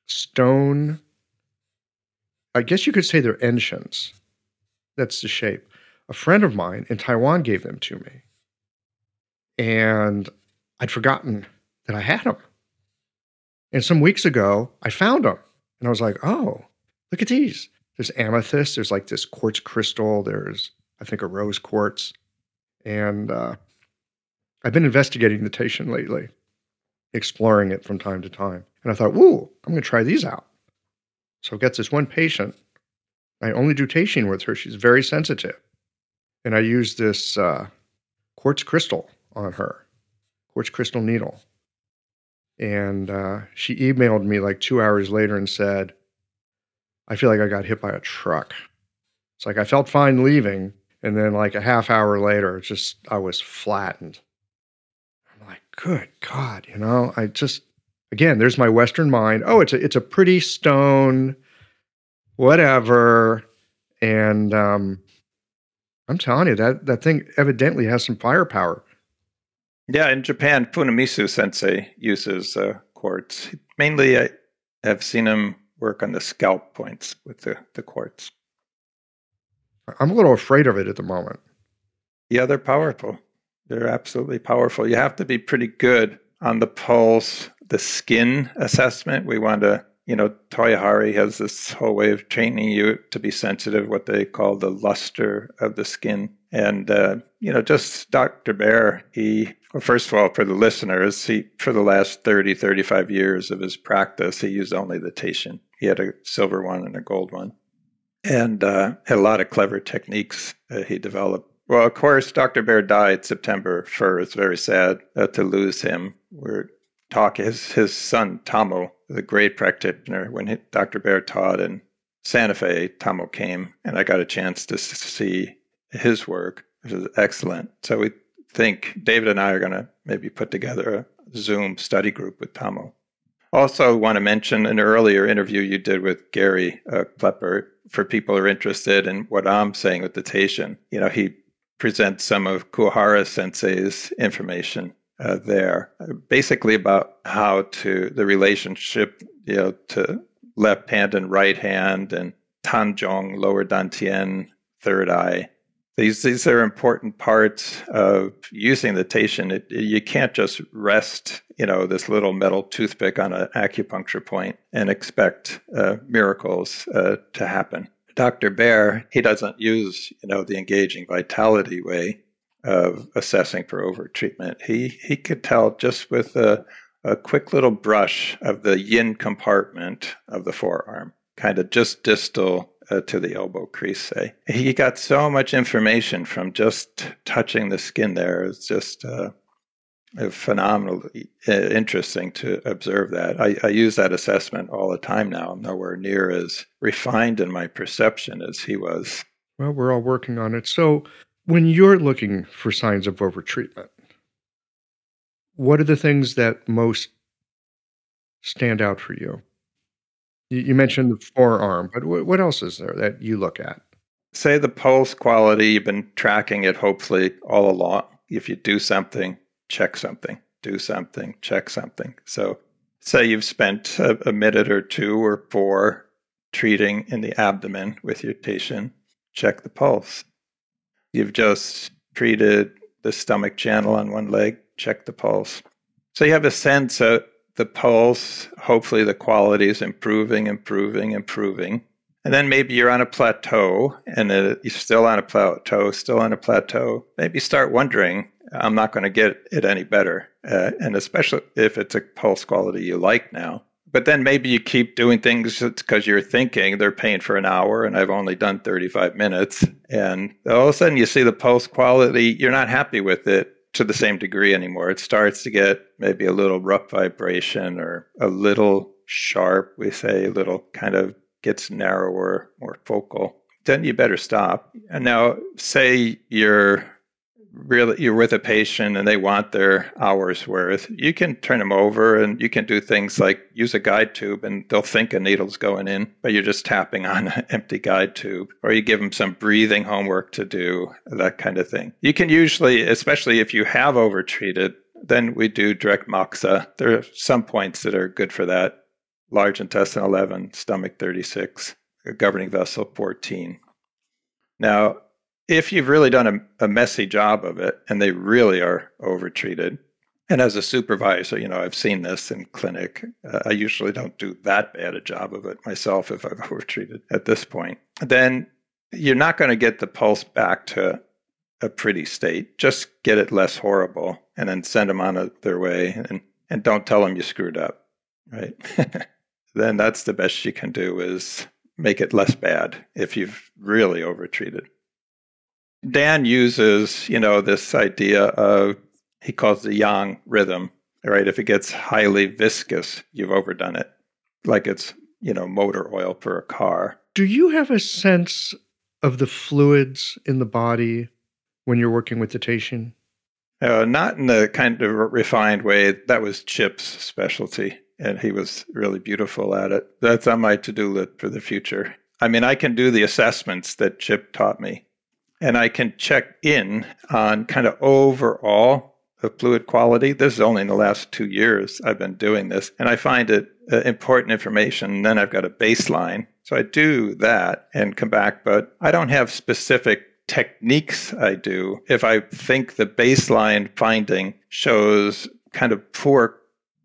stone. I guess you could say they're enshins. That's the shape. A friend of mine in Taiwan gave them to me. And I'd forgotten that I had them. And some weeks ago, I found them. And I was like, oh, look at these. There's amethyst. There's like this quartz crystal. There's, I think, a rose quartz. And uh, I've been investigating the Teishin lately, exploring it from time to time. And I thought, whoa, I'm going to try these out. So I've got this one patient. I only do Teishin with her. She's very sensitive. And I used this uh, quartz crystal on her, quartz crystal needle. And uh, she emailed me like two hours later and said, I feel like I got hit by a truck. It's like I felt fine leaving. And then, like a half hour later, just I was flattened. I'm like, good God, you know, I just, again, there's my Western mind. Oh, it's a, it's a pretty stone, whatever. And um, I'm telling you, that, that thing evidently has some firepower. Yeah, in Japan, Funamisu sensei uses uh, quartz. Mainly, I have seen him work on the scalp points with the, the quartz. I'm a little afraid of it at the moment. Yeah, they're powerful. They're absolutely powerful. You have to be pretty good on the pulse, the skin assessment. We want to, you know, Toyohari has this whole way of training you to be sensitive, what they call the luster of the skin. And, uh, you know, just Dr. Bear, he, well, first of all, for the listeners, he, for the last 30, 35 years of his practice, he used only the Teishin. He had a silver one and a gold one, and uh, had a lot of clever techniques uh, he developed. Well, of course, Dr. Bear died September 1st. It's very sad uh, to lose him. We're talking, his, his son, Tamo, the great practitioner. When he, Dr. Bear taught in Santa Fe, Tamo came, and I got a chance to see his work, which is excellent. So we think David and I are going to maybe put together a Zoom study group with Tamo. Also, want to mention an earlier interview you did with Gary uh, Klepper for people who are interested in what I'm saying with the Teishin. You know, he presents some of Kuwahara Sensei's information uh, there, basically about how to the relationship, you know, to left hand and right hand, and Tanjong, lower Dantian, third eye, these these are important parts of using the Teishin. It, you can't just rest, you know, this little metal toothpick on an acupuncture point and expect uh, miracles uh, to happen. Dr. Bear, he doesn't use, you know, the engaging vitality way of assessing for overtreatment. He he could tell just with a, a quick little brush of the yin compartment of the forearm, kind of just distal uh, to the elbow crease, say. He got so much information from just touching the skin there. It's just uh, phenomenally uh, interesting to observe that. I, I, use that assessment all the time now. I'm nowhere near as refined in my perception as he was. Well, we're all working on it. So, when you're looking for signs of overtreatment, what are the things that most stand out for you? You, mentioned the forearm, but what else is there that you look at? Say the pulse quality, you've been tracking it hopefully all along. If you do something, check something, do something, check something. So, say you've spent a, a minute or two or four treating in the abdomen with your patient, check the pulse. You've just treated the stomach channel on one leg, check the pulse. So you have a sense of the pulse, hopefully the quality is improving, improving, improving. And then maybe you're on a plateau and you're still on a plateau, still on a plateau. Maybe start wondering, I'm not going to get it any better. Uh, and especially if it's a pulse quality you like now. But then maybe you keep doing things because you're thinking they're paying for an hour and I've only done 35 minutes. And all of a sudden you see the pulse quality, you're not happy with it to the same degree anymore. It starts to get maybe a little rough vibration or a little sharp, we say, a little kind of gets narrower, more focal, then you better stop. And now, say you're really you're with a patient and they want their hours worth, you can turn them over and you can do things like use a guide tube and they'll think a needle's going in, but you're just tapping on an empty guide tube. Or you give them some breathing homework to do, that kind of thing. You can usually, especially if you have overtreated, then we do direct moxa. There are some points that are good for that large intestine 11, stomach 36, governing vessel 14. Now, if you've really done a, a, messy job of it and they really are overtreated, and as a supervisor, you know, I've seen this in clinic. Uh, I usually don't do that bad a job of it myself if I've overtreated at this point. Then you're not going to get the pulse back to a pretty state. Just get it less horrible and then send them on a, their way and, and don't tell them you screwed up, right? then that's the best you can do is make it less bad if you've really overtreated. Dan uses, you know, this idea of he calls the yang rhythm, right? If it gets highly viscous, you've overdone it. Like it's, you know, motor oil for a car. Do you have a sense of the fluids in the body when you're working with the teishin? Uh, not in the kind of refined way. That was Chip's specialty and he was really beautiful at it. That's on my to do list for the future. I mean, I can do the assessments that Chip taught me, and I can check in on kind of overall the fluid quality. This is only in the last two years I've been doing this, and I find it uh, important information. And then I've got a baseline. So I do that and come back, but I don't have specific techniques I do. If I think the baseline finding shows kind of poor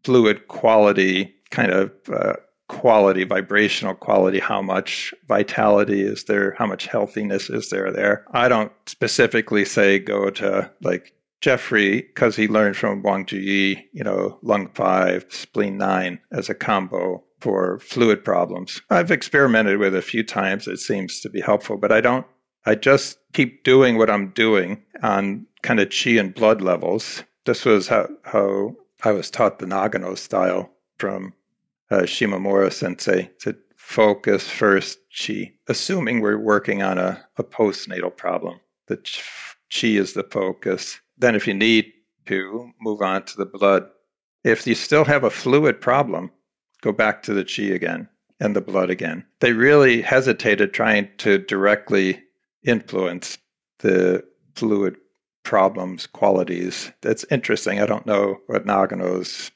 fluid quality, kind of uh, quality, vibrational quality, how much vitality is there, how much healthiness is there there. I don't specifically say go to like Jeffrey because he learned from Wang Ji, you know, lung five, spleen nine as a combo for fluid problems. I've experimented with a few times. It seems to be helpful, but I don't. I just keep doing what I'm doing on kind of chi and blood levels. This was how, how I was taught the Nagano style from uh, Shimamura sensei to focus first chi, assuming we're working on a, a postnatal problem. The chi is the focus. Then, if you need to, move on to the blood. If you still have a fluid problem, go back to the chi again and the blood again. They really hesitated trying to directly influence the fluid problems, qualities. That's interesting. I don't know what Nagano's,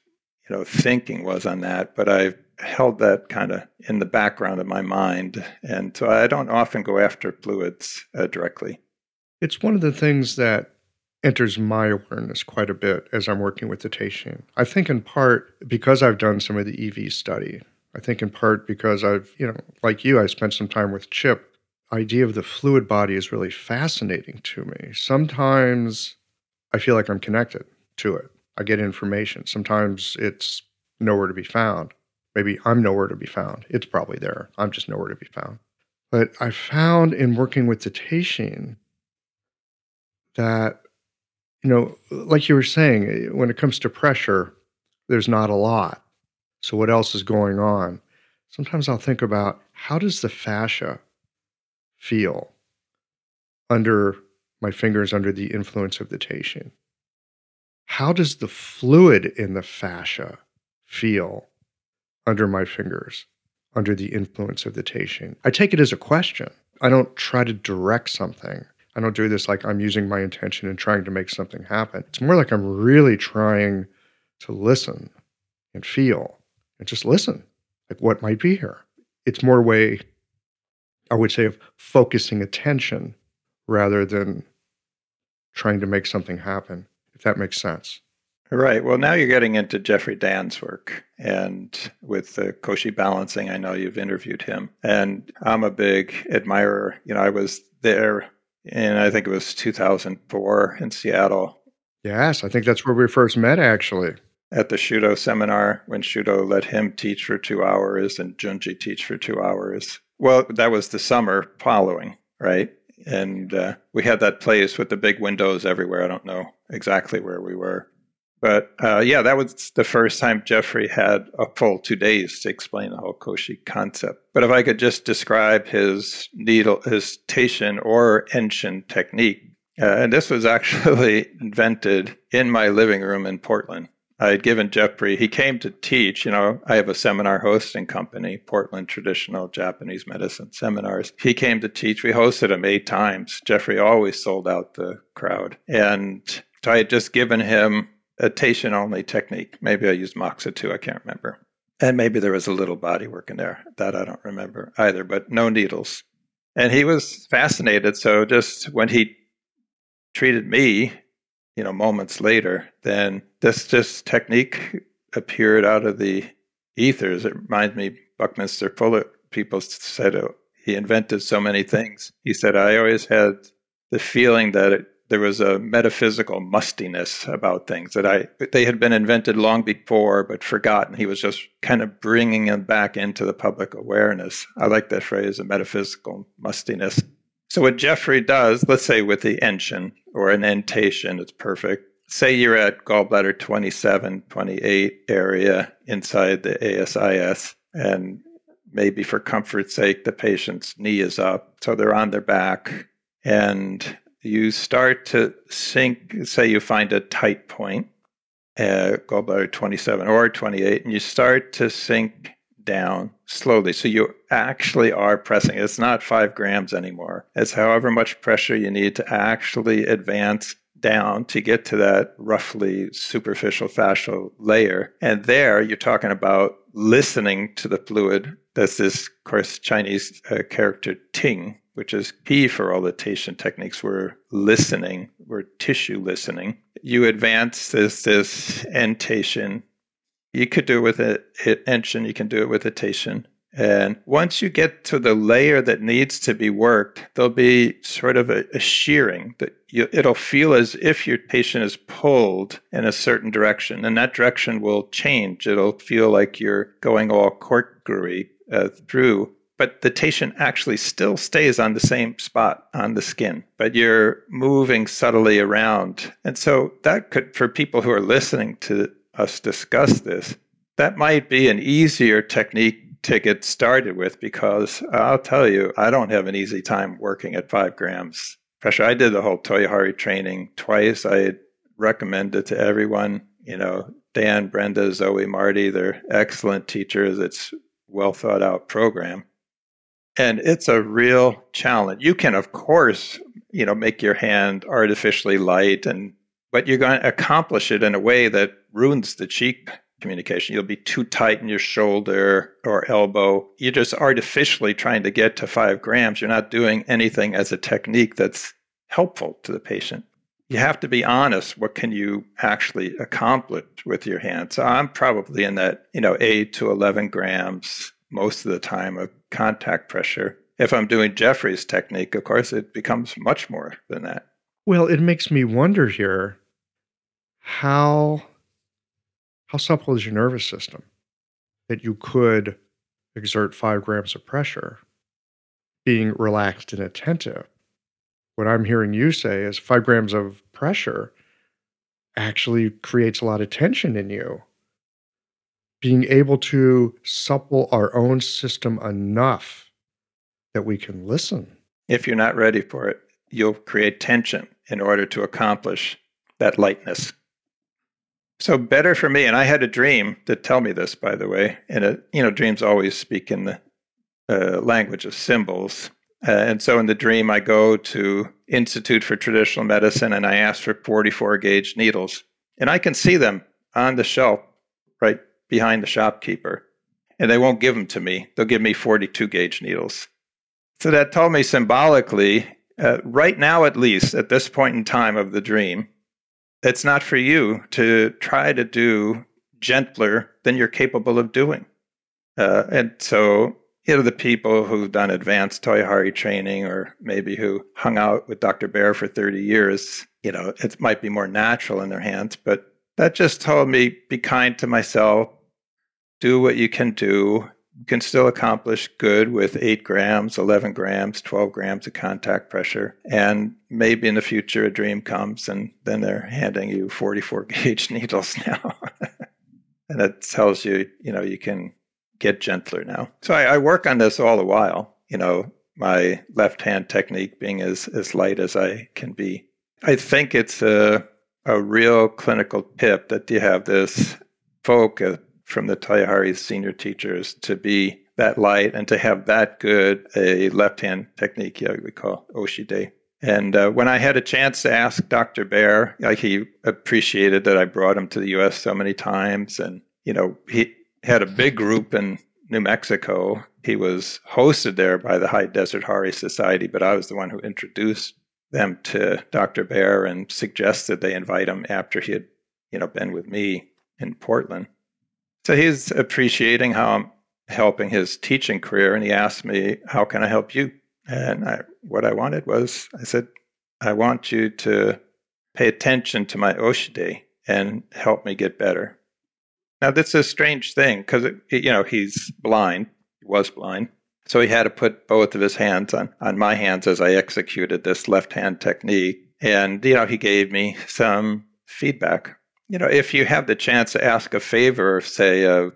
you know, thinking was on that, but I held that kind of in the background of my mind, and so I don't often go after fluids uh, directly. It's one of the things that enters my awareness quite a bit as I'm working with the teishin. I think in part because I've done some of the EV study. I think in part because I've, you know, like you, I spent some time with Chip idea of the fluid body is really fascinating to me. Sometimes I feel like I'm connected to it. I get information. Sometimes it's nowhere to be found. Maybe I'm nowhere to be found. It's probably there. I'm just nowhere to be found. But I found in working with the Teishin that, you know, like you were saying, when it comes to pressure, there's not a lot. So what else is going on? Sometimes I'll think about how does the fascia feel under my fingers under the influence of the teishin? How does the fluid in the fascia feel under my fingers under the influence of the teishin? I take it as a question. I don't try to direct something. I don't do this like I'm using my intention and trying to make something happen. It's more like I'm really trying to listen and feel and just listen, like what might be here. It's more a way I would say, of focusing attention rather than trying to make something happen, if that makes sense. Right. Well, now you're getting into Jeffrey Dann's work. And with the Koshi balancing, I know you've interviewed him. And I'm a big admirer. You know, I was there in, I think it was 2004 in Seattle. Yes, I think that's where we first met, actually. At the Shudo seminar, when Shudo let him teach for two hours and Junji teach for two hours. Well, that was the summer following, right? And uh, we had that place with the big windows everywhere. I don't know exactly where we were but uh, yeah, that was the first time Jeffrey had a full two days to explain the whole Koshi concept. But if I could just describe his needle, his Teishin or Enshin technique, uh, and this was actually invented in my living room in Portland. I had given Jeffrey, he came to teach. You know, I have a seminar hosting company, Portland Traditional Japanese Medicine Seminars. He came to teach. We hosted him eight times. Jeffrey always sold out the crowd. And so I had just given him a Teishin only technique. Maybe I used Moxa too. I can't remember. And maybe there was a little body work in there. That I don't remember either, but no needles. And he was fascinated. So just when he treated me, you know, moments later, then this just technique appeared out of the ethers. It reminds me, Buckminster Fuller, people said oh, he invented so many things. He said, I always had the feeling that it there was a metaphysical mustiness about things that I they had been invented long before but forgotten. He was just kind of bringing them back into the public awareness. I like that phrase, a metaphysical mustiness. So what Jeffrey does, let's say with the enshin or an enteishin, it's perfect. Say you're at gallbladder 27, 28 area inside the ASIS, and maybe for comfort's sake, the patient's knee is up, so they're on their back, and you start to sink, say you find a tight point, uh, gallbladder 27 or 28, and you start to sink down slowly. So you actually are pressing. It's not five grams anymore. It's however much pressure you need to actually advance down to get to that roughly superficial fascial layer. And there you're talking about listening to the fluid. That's this, of course, Chinese uh, character ting, which is key for all the Teishin techniques. We're listening, we're tissue listening. You advance this this enteishin. You could do it with an enshin, you can do it with a Teishin. And once you get to the layer that needs to be worked, there'll be sort of a, a shearing that you, it'll feel as if your patient is pulled in a certain direction, and that direction will change. It'll feel like you're going all corkscrewy uh, through but the Teishin actually still stays on the same spot on the skin, but you're moving subtly around. And so that could, for people who are listening to us discuss this, that might be an easier technique to get started with because I'll tell you, I don't have an easy time working at five grams pressure. I did the whole Toyohari training twice. I recommend it to everyone. You know, Dan, Brenda, Zoe, Marty, they're excellent teachers. It's well thought out program and it's a real challenge. You can, of course, you know, make your hand artificially light, and but you're going to accomplish it in a way that ruins the cheek communication. You'll be too tight in your shoulder or elbow. You're just artificially trying to get to five grams. You're not doing anything as a technique that's helpful to the patient. You have to be honest. What can you actually accomplish with your hand? So I'm probably in that, you know, eight to 11 grams most of the time of contact pressure. If I'm doing Jeffrey's technique, of course, it becomes much more than that. Well, it makes me wonder here how how supple is your nervous system that you could exert five grams of pressure being relaxed and attentive. What I'm hearing you say is five grams of pressure actually creates a lot of tension in you being able to supple our own system enough that we can listen. If you're not ready for it, you'll create tension in order to accomplish that lightness. So better for me, and I had a dream to tell me this, by the way. And it, you know, dreams always speak in the uh, language of symbols. Uh, and so in the dream, I go to Institute for Traditional Medicine and I ask for 44 gauge needles, and I can see them on the shelf right behind the shopkeeper, and they won't give them to me. They'll give me 42 gauge needles. So that told me symbolically uh, right now, at least at this point in time of the dream, it's not for you to try to do gentler than you're capable of doing. Uh, and so, you know, the people who've done advanced Toyohari training or maybe who hung out with Dr. Bear for 30 years, you know, it might be more natural in their hands. But that just told me be kind to myself, do what you can do. You can still accomplish good with eight grams, 11 grams, 12 grams of contact pressure. And maybe in the future a dream comes and then they're handing you 44 gauge needles now. and it tells you, you know, you can get gentler now. So I, I work on this all the while, you know, my left hand technique being as, as light as I can be. I think it's a, a real clinical tip that you have this focus from the Toyohari senior teachers to be that light and to have that good a left hand technique, yeah, we call Oshide. And uh, when I had a chance to ask Dr. Bear, like he appreciated that I brought him to the U.S. so many times, and you know he had a big group in New Mexico. He was hosted there by the High Desert Hari Society, but I was the one who introduced them to Dr. Bear and suggested they invite him after he had, you know, been with me in Portland. So he's appreciating how I'm helping his teaching career, and he asked me, "How can I help you?" And I, what I wanted was, I said, "I want you to pay attention to my Oshide and help me get better." Now, that's a strange thing because you know he's blind. He was blind, so he had to put both of his hands on on my hands as I executed this left hand technique. And you know, he gave me some feedback you know, if you have the chance to ask a favor, say, of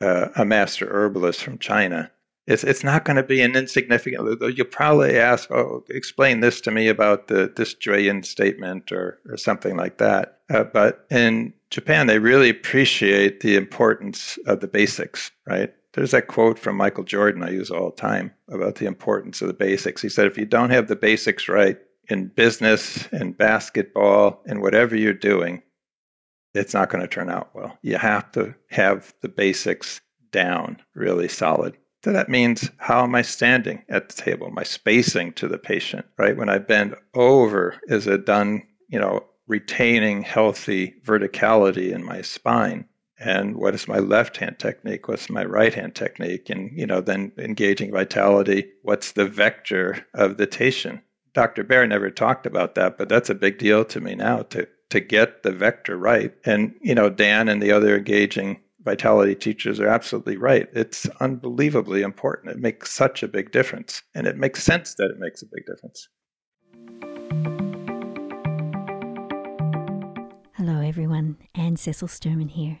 uh, a master herbalist from China, it's it's not going to be an insignificant. You'll probably ask, "Oh, explain this to me about the this Jueyun statement or or something like that." Uh, but in Japan, they really appreciate the importance of the basics, right? There's that quote from Michael Jordan I use all the time about the importance of the basics. He said, "If you don't have the basics right in business in basketball in whatever you're doing, it's not going to turn out well. You have to have the basics down really solid. So that means how am I standing at the table? my spacing to the patient, right? When I bend over, is it done, you know, retaining healthy verticality in my spine? And what is my left hand technique? What's my right hand technique? And, you know, then engaging vitality. What's the vector of the teishin? Dr. Bear never talked about that, but that's a big deal to me now to to get the vector right. And, you know, Dan and the other engaging vitality teachers are absolutely right. It's unbelievably important. It makes such a big difference. And it makes sense that it makes a big difference. Hello, everyone. Anne Cecil Sturman here.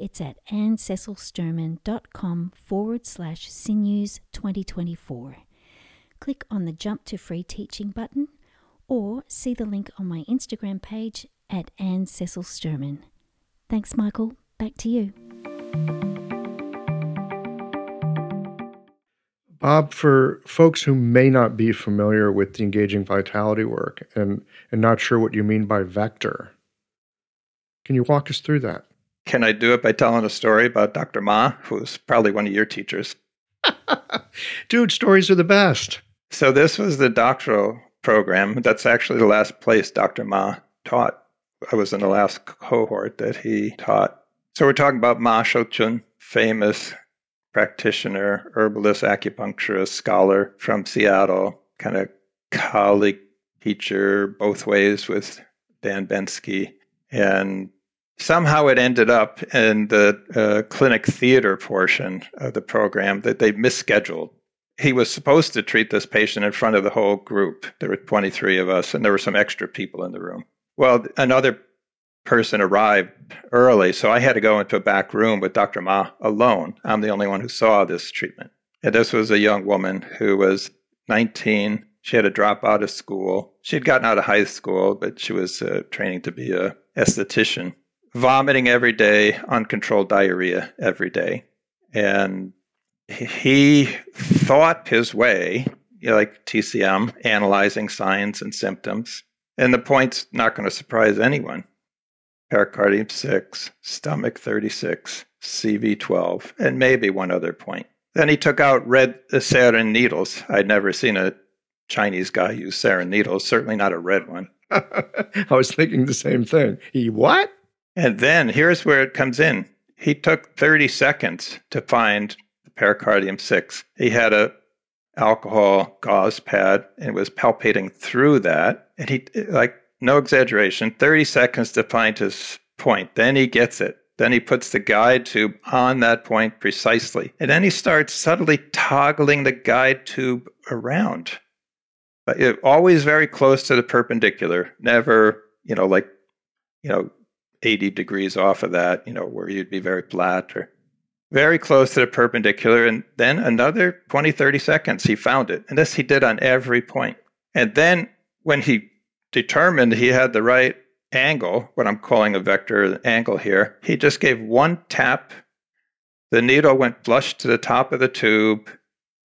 It's at annececilsturman.com forward slash sinews 2024. Click on the Jump to Free Teaching button or see the link on my Instagram page at Anne Cecil Sturman. Thanks, Michael. Back to you. Bob, for folks who may not be familiar with the engaging vitality work and, and not sure what you mean by vector, can you walk us through that? Can I do it by telling a story about Dr. Ma, who's probably one of your teachers? Dude, stories are the best. So, this was the doctoral program. That's actually the last place Dr. Ma taught. I was in the last cohort that he taught. So we're talking about Ma Shou-chun, famous practitioner, herbalist, acupuncturist, scholar from Seattle, kind of colleague teacher both ways with Dan Bensky. And somehow it ended up in the uh, clinic theater portion of the program that they misscheduled. He was supposed to treat this patient in front of the whole group. There were 23 of us, and there were some extra people in the room. Well, another person arrived early, so I had to go into a back room with Dr. Ma alone. I'm the only one who saw this treatment. And this was a young woman who was 19. She had to drop out of school. She had gotten out of high school, but she was uh, training to be a esthetician. Vomiting every day, uncontrolled diarrhea every day. And he thought his way, you know, like TCM, analyzing signs and symptoms. And the point's not going to surprise anyone pericardium 6, stomach 36, CV12, and maybe one other point. Then he took out red uh, Seirin needles. I'd never seen a Chinese guy use Seirin needles, certainly not a red one. I was thinking the same thing. He what? And then here's where it comes in. He took 30 seconds to find the pericardium 6. He had a alcohol gauze pad and was palpating through that. And he, like, no exaggeration, 30 seconds to find his point. Then he gets it. Then he puts the guide tube on that point precisely. And then he starts subtly toggling the guide tube around. It, always very close to the perpendicular, never, you know, like, you know, 80 degrees off of that, you know, where you'd be very flat or very close to the perpendicular. And then another 20, 30 seconds, he found it. And this he did on every point. And then when he determined he had the right angle, what I'm calling a vector angle here, he just gave one tap. The needle went flush to the top of the tube.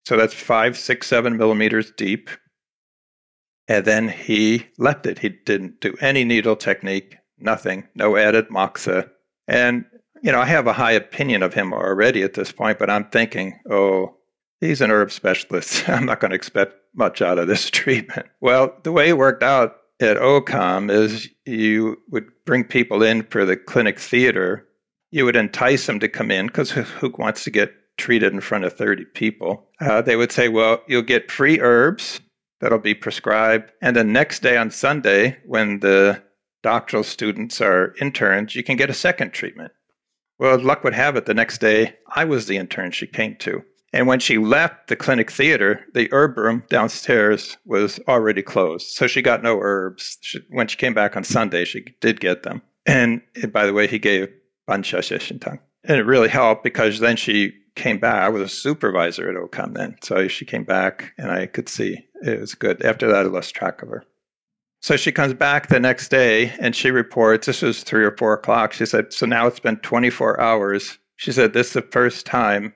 So that's five, six, seven millimeters deep. And then he left it. He didn't do any needle technique, nothing, no added moxa. And, you know, I have a high opinion of him already at this point, but I'm thinking, oh, he's an herb specialist. I'm not going to expect much out of this treatment. Well, the way it worked out, at OCOM is you would bring people in for the clinic theater. You would entice them to come in because who wants to get treated in front of 30 people? Uh, they would say, well, you'll get free herbs that'll be prescribed. And the next day on Sunday, when the doctoral students are interns, you can get a second treatment. Well, luck would have it, the next day, I was the intern she came to. And when she left the clinic theater, the herb room downstairs was already closed. So she got no herbs. She, when she came back on Sunday, she did get them. And, and by the way, he gave Banxia Xiexin Tang. And it really helped because then she came back. I was a supervisor at OCOM then. So she came back and I could see it was good. After that, I lost track of her. So she comes back the next day and she reports this was three or four o'clock. She said, So now it's been 24 hours. She said, This is the first time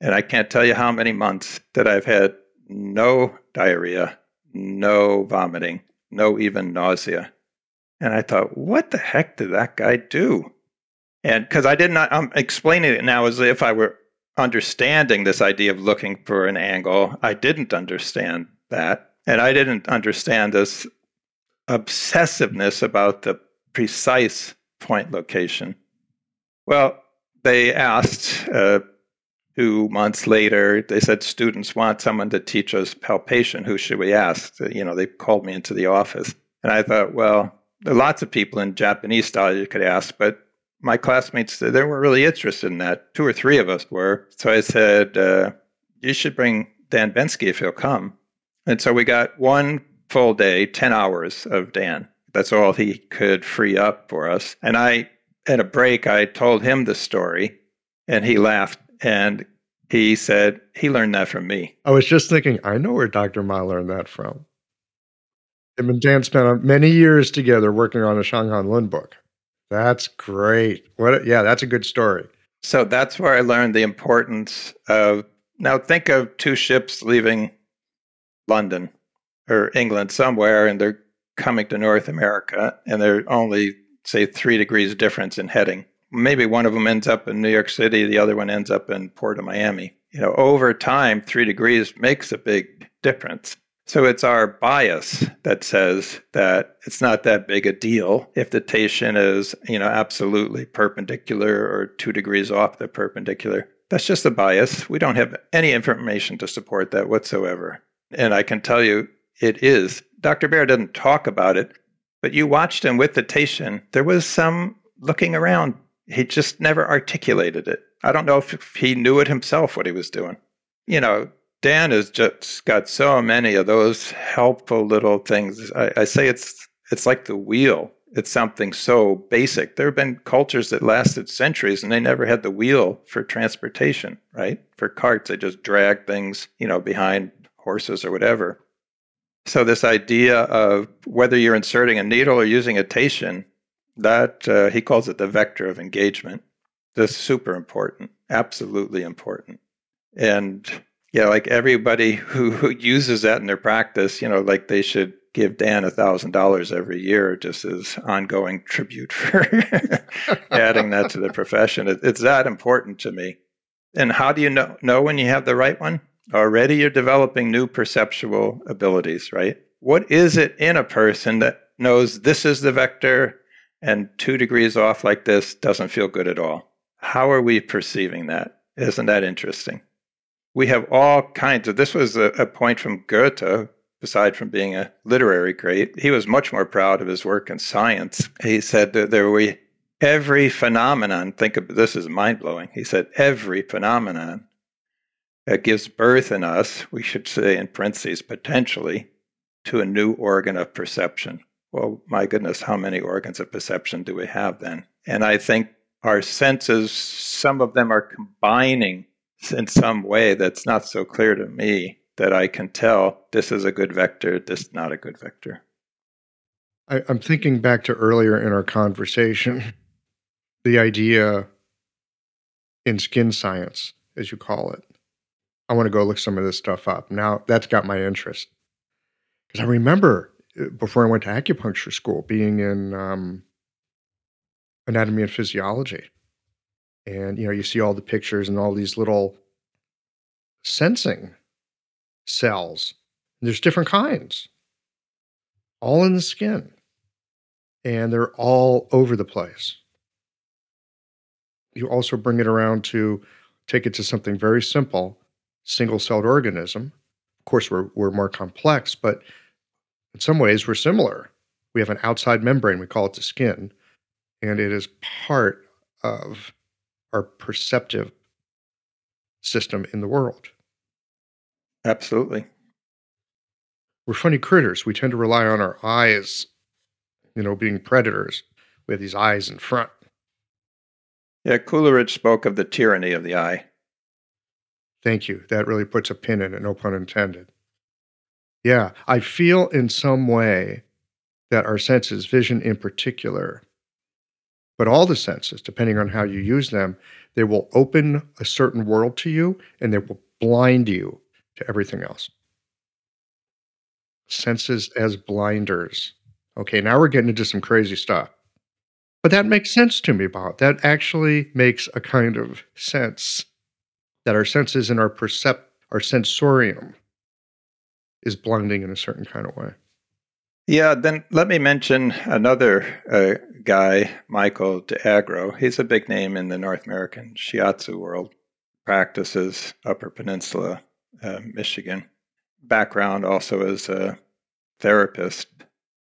and I can't tell you how many months that I've had no diarrhea, no vomiting, no even nausea. And I thought, what the heck did that guy do? And because I did not, I'm explaining it now as if I were understanding this idea of looking for an angle. I didn't understand that. And I didn't understand this obsessiveness about the precise point location. Well, they asked, uh, two months later, they said students want someone to teach us palpation. Who should we ask? You know, they called me into the office. And I thought, well, there are lots of people in Japanese style you could ask, but my classmates, they weren't really interested in that. Two or three of us were. So I said, uh, you should bring Dan Bensky if he'll come. And so we got one full day, 10 hours of Dan. That's all he could free up for us. And I, at a break, I told him the story and he laughed and he said he learned that from me. I was just thinking, I know where Dr. Ma learned that from. Him and Dan spent uh, many years together working on a Shanghan Lun book. That's great. What? A, yeah, that's a good story. So that's where I learned the importance of. Now think of two ships leaving London or England somewhere, and they're coming to North America, and they're only say three degrees difference in heading maybe one of them ends up in New York City, the other one ends up in Port of Miami. You know, over time, three degrees makes a big difference. So it's our bias that says that it's not that big a deal if the teishin is, you know, absolutely perpendicular or two degrees off the perpendicular. That's just a bias. We don't have any information to support that whatsoever. And I can tell you it is. Dr. Baer doesn't talk about it, but you watched him with the teishin. There was some looking around, he just never articulated it. I don't know if he knew it himself what he was doing. You know, Dan has just got so many of those helpful little things. I, I say it's it's like the wheel. It's something so basic. There have been cultures that lasted centuries and they never had the wheel for transportation, right? For carts, they just drag things, you know, behind horses or whatever. So this idea of whether you're inserting a needle or using a teishin, that uh, he calls it the vector of engagement. Is super important, absolutely important. And yeah, like everybody who, who uses that in their practice, you know, like they should give Dan a thousand dollars every year just as ongoing tribute for adding that to the profession. It, it's that important to me. And how do you know know when you have the right one? Already you're developing new perceptual abilities, right? What is it in a person that knows this is the vector and two degrees off like this doesn't feel good at all? How are we perceiving that? Isn't that interesting? We have all kinds of, this was a, a point from Goethe, aside from being a literary great. He was much more proud of his work in science. He said that there were every phenomenon, think of this is mind blowing. He said, every phenomenon that gives birth in us, we should say in parentheses, potentially, to a new organ of perception. Well, my goodness, how many organs of perception do we have then? And I think our senses, some of them are combining in some way that's not so clear to me that I can tell this is a good vector, this is not a good vector. I, I'm thinking back to earlier in our conversation, the idea in skin science, as you call it, I want to go look some of this stuff up. Now that's got my interest. Because I remember uh, before I went to acupuncture school being in um, anatomy and physiology. And, you know, you see all the pictures and all these little sensing cells. There's different kinds, all in the skin. And they're all over the place. You also bring it around to take it to something very simple single celled organism. Of course, we're, we're more complex, but in some ways, we're similar. We have an outside membrane, we call it the skin, and it is part of our perceptive system in the world. Absolutely. We're funny critters. We tend to rely on our eyes, you know, being predators. We have these eyes in front. Yeah, Coleridge spoke of the tyranny of the eye. Thank you. That really puts a pin in it, no pun intended. Yeah, I feel in some way that our senses, vision in particular, but all the senses, depending on how you use them, they will open a certain world to you and they will blind you to everything else. Senses as blinders. Okay, now we're getting into some crazy stuff. But that makes sense to me, Bob. That actually makes a kind of sense that our senses and our percept our sensorium is blending in a certain kind of way. Yeah, then let me mention another uh, guy, Michael d'Agro. He's a big name in the North American shiatsu world, practices Upper Peninsula, uh, Michigan. Background also as a therapist,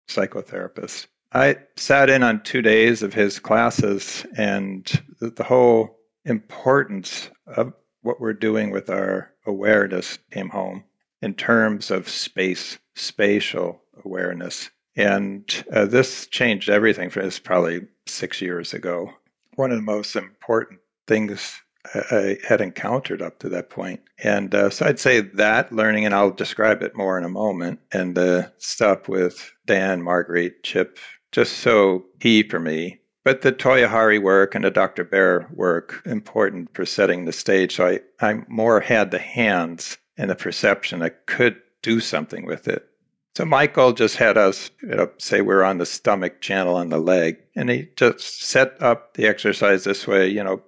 psychotherapist. I sat in on two days of his classes, and the, the whole importance of what we're doing with our awareness came home in terms of space, spatial awareness. And uh, this changed everything for us probably six years ago. One of the most important things I had encountered up to that point. And uh, so I'd say that learning, and I'll describe it more in a moment, and the stuff with Dan, Marguerite, Chip, just so key for me but the Toyohari work and the Dr. Baer work important for setting the stage. So I, I more had the hands and the perception I could do something with it. So Michael just had us you know, say we're on the stomach channel on the leg, and he just set up the exercise this way. You know,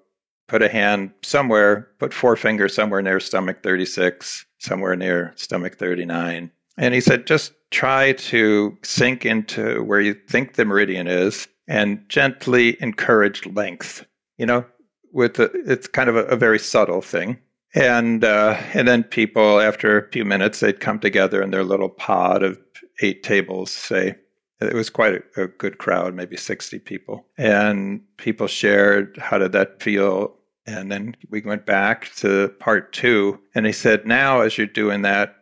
put a hand somewhere, put four fingers somewhere near stomach 36, somewhere near stomach 39, and he said just try to sink into where you think the meridian is and gently encourage length. You know, with a, it's kind of a, a very subtle thing. And uh, and then people after a few minutes they'd come together in their little pod of eight tables, say, It was quite a, a good crowd, maybe 60 people. And people shared, how did that feel? And then we went back to part two. And he said, now as you're doing that,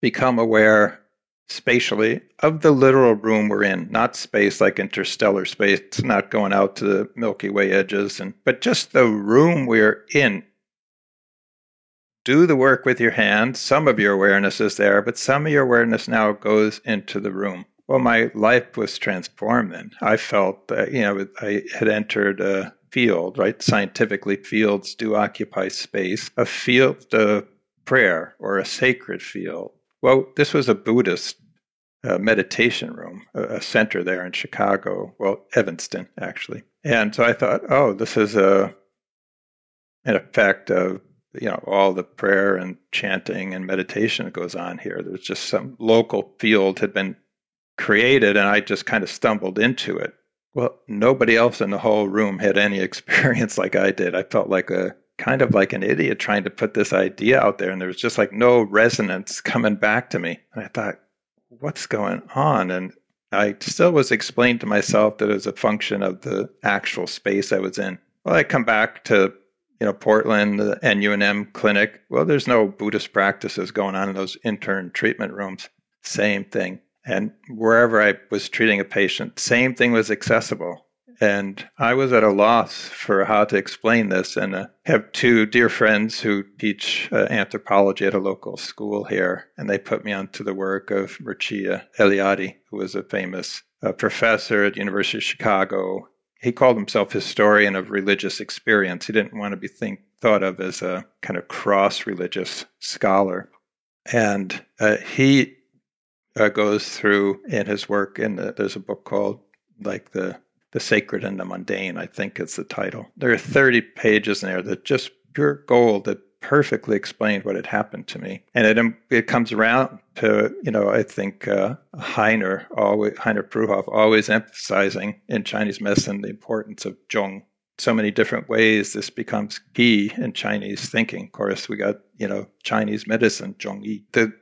become aware spatially of the literal room we're in, not space like interstellar space, it's not going out to the Milky Way edges, and but just the room we're in. Do the work with your hands. Some of your awareness is there, but some of your awareness now goes into the room. Well, my life was transformed then. I felt that, you know, I had entered a field, right? Scientifically, fields do occupy space, a field of prayer or a sacred field well, this was a Buddhist uh, meditation room, a, a, center there in Chicago, well, Evanston, actually. And so I thought, oh, this is a an effect of you know all the prayer and chanting and meditation that goes on here. There's just some local field had been created, and I just kind of stumbled into it. Well, nobody else in the whole room had any experience like I did. I felt like a kind of like an idiot trying to put this idea out there and there was just like no resonance coming back to me. And i thought what's going on? And i still was explaining to myself that it was a function of the actual space i was in. Well i come back to you know portland the nunm clinic. Well there's no buddhist practices going on in those intern treatment rooms. Same thing. And wherever i was treating a patient same thing was accessible and I was at a loss for how to explain this. And I have two dear friends who teach uh, anthropology at a local school here. And they put me onto the work of Mircea Eliade, who was a famous uh, professor at University of Chicago. He called himself historian of religious experience. He didn't want to be think, thought of as a kind of cross religious scholar. And uh, he uh, goes through in his work, and there's a book called like the the Sacred and the Mundane, I think is the title. There are 30 pages in there that just pure gold that perfectly explained what had happened to me. And it, um, it comes around to, you know, I think uh, Heiner, always, Heiner Fruehauf, always emphasizing in Chinese medicine the importance of Zhong. So many different ways this becomes key in Chinese thinking. Of course, we got, you know, Chinese medicine, Zhong Yi. The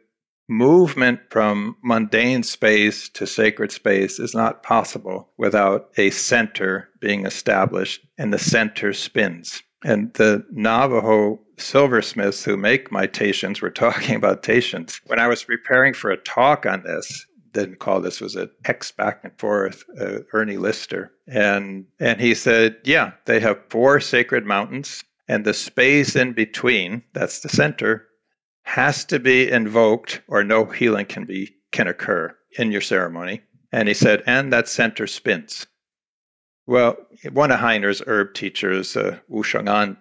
movement from mundane space to sacred space is not possible without a center being established and the center spins. And the Navajo silversmiths who make my teishins were talking about teishins. When I was preparing for a talk on this, didn't call this was a text back and forth, uh, Ernie Lister. And, and he said, yeah, they have four sacred mountains and the space in between, that's the center, has to be invoked or no healing can be can occur in your ceremony. And he said, and that center spins. Well, one of Heiner's herb teachers, uh, Wu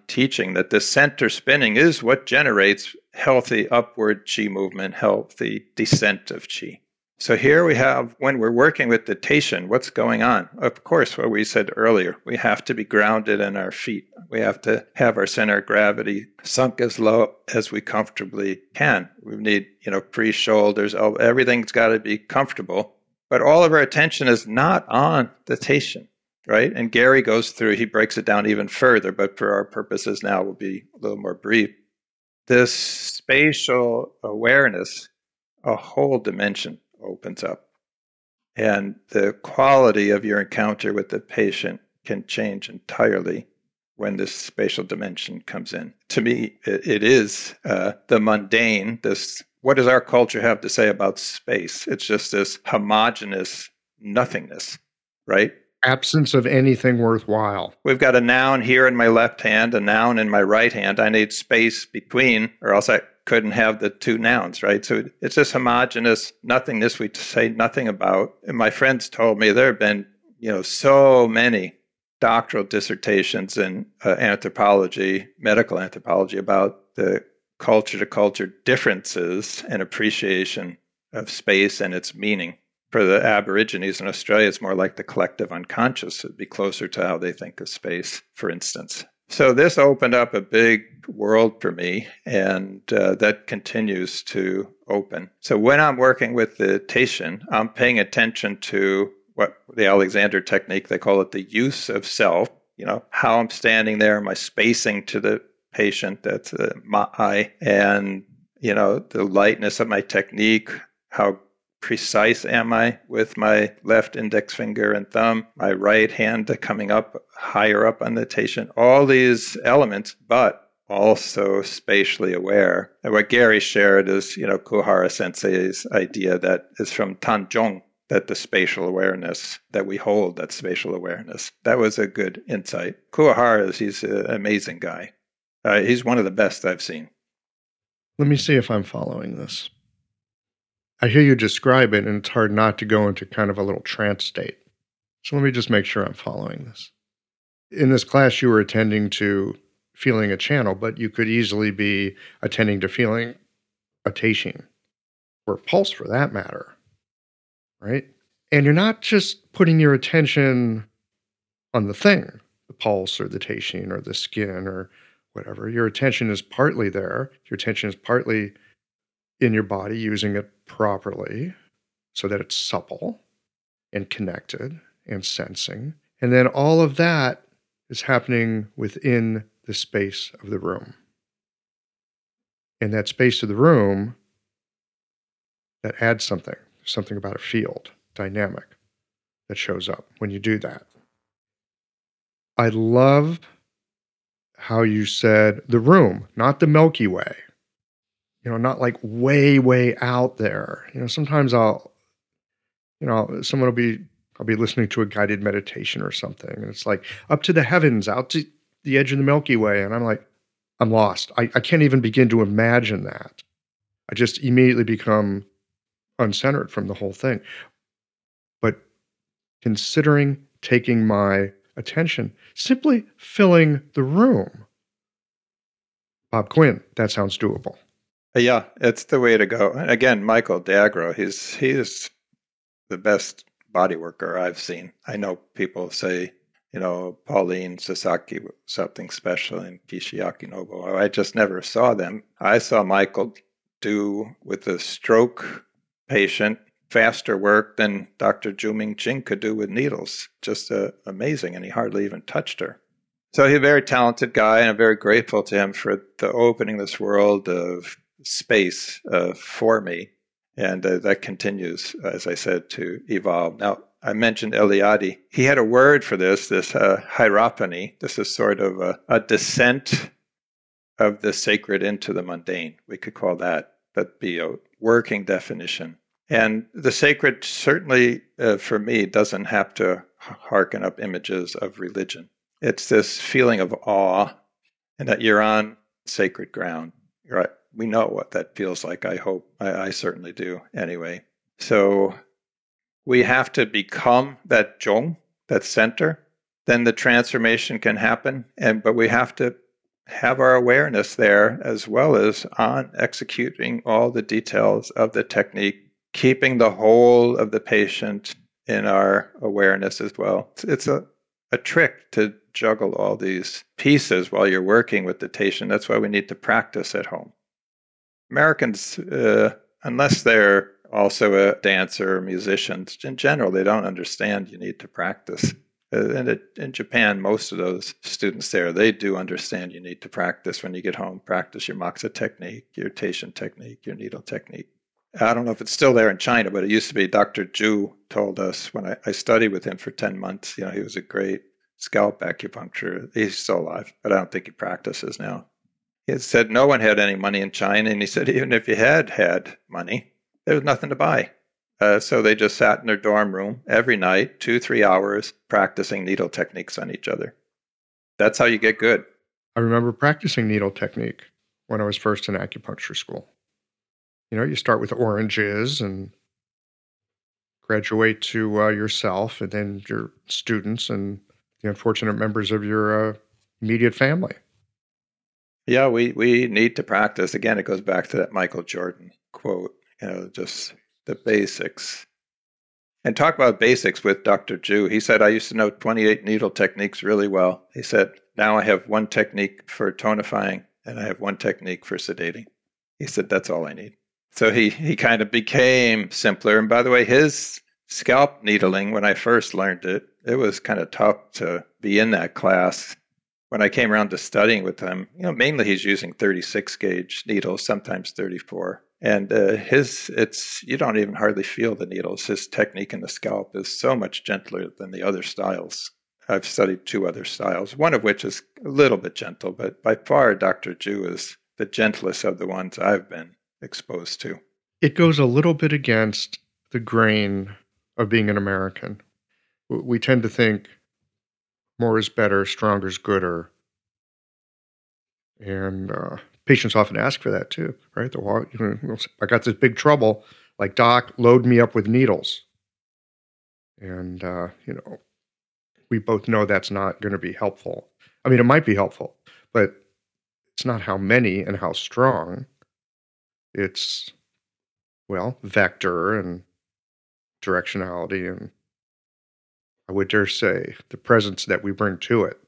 teaching that the center spinning is what generates healthy upward qi movement, healthy descent of chi. So here we have, when we're working with the teishin, what's going on? Of course, what we said earlier, we have to be grounded in our feet. We have to have our center of gravity sunk as low as we comfortably can. We need, you know, free shoulders. Everything's got to be comfortable. But all of our attention is not on the teishin, right? And Gary goes through, he breaks it down even further, but for our purposes now, we'll be a little more brief. This spatial awareness, a whole dimension opens up. And the quality of your encounter with the patient can change entirely when this spatial dimension comes in. To me, it, it is uh, the mundane. This what does our culture have to say about space? It's just this homogenous nothingness, right? Absence of anything worthwhile. We've got a noun here in my left hand, a noun in my right hand. I need space between, or else I couldn't have the two nouns, right? So it's this homogenous nothingness we say nothing about. And my friends told me there have been, you know, so many doctoral dissertations in uh, anthropology, medical anthropology, about the culture to culture differences and appreciation of space and its meaning. For the Aborigines in Australia, it's more like the collective unconscious. It'd be closer to how they think of space, for instance. So this opened up a big world for me, and uh, that continues to open. So when I'm working with the teishin, I'm paying attention to what the Alexander technique, they call it the use of self, you know, how I'm standing there, my spacing to the patient, that's uh, my eye, and, you know, the lightness of my technique, how precise am I with my left index finger and thumb, my right hand coming up higher up on the teishin, all these elements, but also spatially aware. And what Gary shared is, you know, Kuhara sensei's idea that is from Tanjong, that the spatial awareness that we hold, that spatial awareness. That was a good insight. Kuhara is he's an amazing guy. Uh, he's one of the best I've seen. Let me see if I'm following this. I hear you describe it, and it's hard not to go into kind of a little trance state. So let me just make sure I'm following this. In this class, you were attending to feeling a channel, but you could easily be attending to feeling a teishin or pulse for that matter right? And you're not just putting your attention on the thing, the pulse or the teishin or the skin or whatever. Your attention is partly there. Your attention is partly in your body, using it properly so that it's supple and connected and sensing. And then all of that is happening within the space of the room. And that space of the room that adds something something about a field dynamic that shows up when you do that. I love how you said the room, not the Milky Way. You know, not like way, way out there. You know, sometimes I'll, you know, someone will be, I'll be listening to a guided meditation or something, and it's like up to the heavens, out to the edge of the Milky Way. And I'm like, I'm lost. I, I can't even begin to imagine that. I just immediately become uncentered from the whole thing. But considering taking my attention, simply filling the room. Bob Quinn, that sounds doable. Yeah, it's the way to go. Again, Michael D'Agro, he's he's the best body worker I've seen. I know people say, you know, Pauline Sasaki something special in Kishiaki Nobo. I just never saw them. I saw Michael do with a stroke patient faster work than Dr. Zhu Mingqing could do with needles. Just uh, amazing, and he hardly even touched her. So he's a very talented guy, and I'm very grateful to him for the opening this world of space uh, for me. And uh, that continues, as I said, to evolve. Now, I mentioned Eliade. He had a word for this, this uh, hierophany. This is sort of a, a descent of the sacred into the mundane. We could call that that be a working definition. And the sacred certainly, uh, for me, doesn't have to hearken up images of religion. It's this feeling of awe and that you're on sacred ground. Right? We know what that feels like. I hope. I, I certainly do. Anyway, so we have to become that zhong, that center. Then the transformation can happen. And but we have to have our awareness there as well as on executing all the details of the technique, keeping the whole of the patient in our awareness as well. It's a, a trick to juggle all these pieces while you're working with the patient. That's why we need to practice at home. Americans, uh, unless they're also a dancer or musicians, in general, they don't understand you need to practice. Uh, and it, in Japan, most of those students there, they do understand you need to practice when you get home. Practice your moxa technique, your teishin technique, your needle technique. I don't know if it's still there in China, but it used to be. Dr. Zhu told us when I, I studied with him for 10 months, you know, he was a great scalp acupuncture. He's still alive, but I don't think he practices now. He said no one had any money in China, and he said even if you had had money, there was nothing to buy. Uh, so they just sat in their dorm room every night, two, three hours, practicing needle techniques on each other. That's how you get good. I remember practicing needle technique when I was first in acupuncture school. You know, you start with oranges and graduate to uh, yourself and then your students and the unfortunate members of your uh, immediate family. Yeah, we, we need to practice. Again, it goes back to that Michael Jordan quote, you know, just the basics. And talk about basics with Dr. Zhu. He said, I used to know 28 needle techniques really well. He said, now I have one technique for tonifying and I have one technique for sedating. He said, that's all I need. So he, he kind of became simpler. And by the way, his scalp needling, when I first learned it, it was kind of tough to be in that class. When I came around to studying with him, you know, mainly he's using 36 gauge needles, sometimes 34 And uh, his, it's you don't even hardly feel the needles. His technique in the scalp is so much gentler than the other styles. I've studied two other styles, one of which is a little bit gentle, but by far Dr. Zhu is the gentlest of the ones I've been exposed to. It goes a little bit against the grain of being an American. We tend to think more is better, stronger is gooder. And uh, patients often ask for that too, right? The, you know, I got this big trouble, like, doc, load me up with needles. And, uh, you know, we both know that's not going to be helpful. I mean, it might be helpful, but it's not how many and how strong. It's, well, vector and directionality and I would dare say the presence that we bring to it.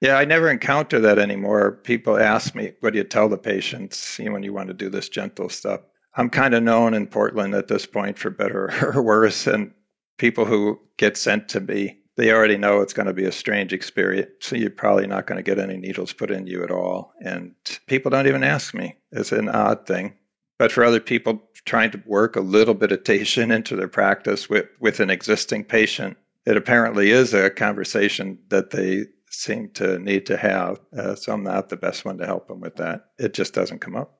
Yeah, I never encounter that anymore. People ask me, what do you tell the patients when you want to do this gentle stuff? I'm kind of known in Portland at this point for better or worse. And people who get sent to me, they already know it's going to be a strange experience. So you're probably not going to get any needles put in you at all. And people don't even ask me. It's an odd thing. But for other people trying to work a little bit of meditation into their practice with, with an existing patient, it apparently is a conversation that they seem to need to have. Uh, so I'm not the best one to help them with that. It just doesn't come up.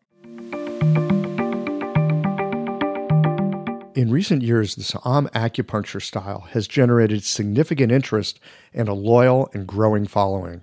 In recent years, the Sa'am acupuncture style has generated significant interest and a loyal and growing following.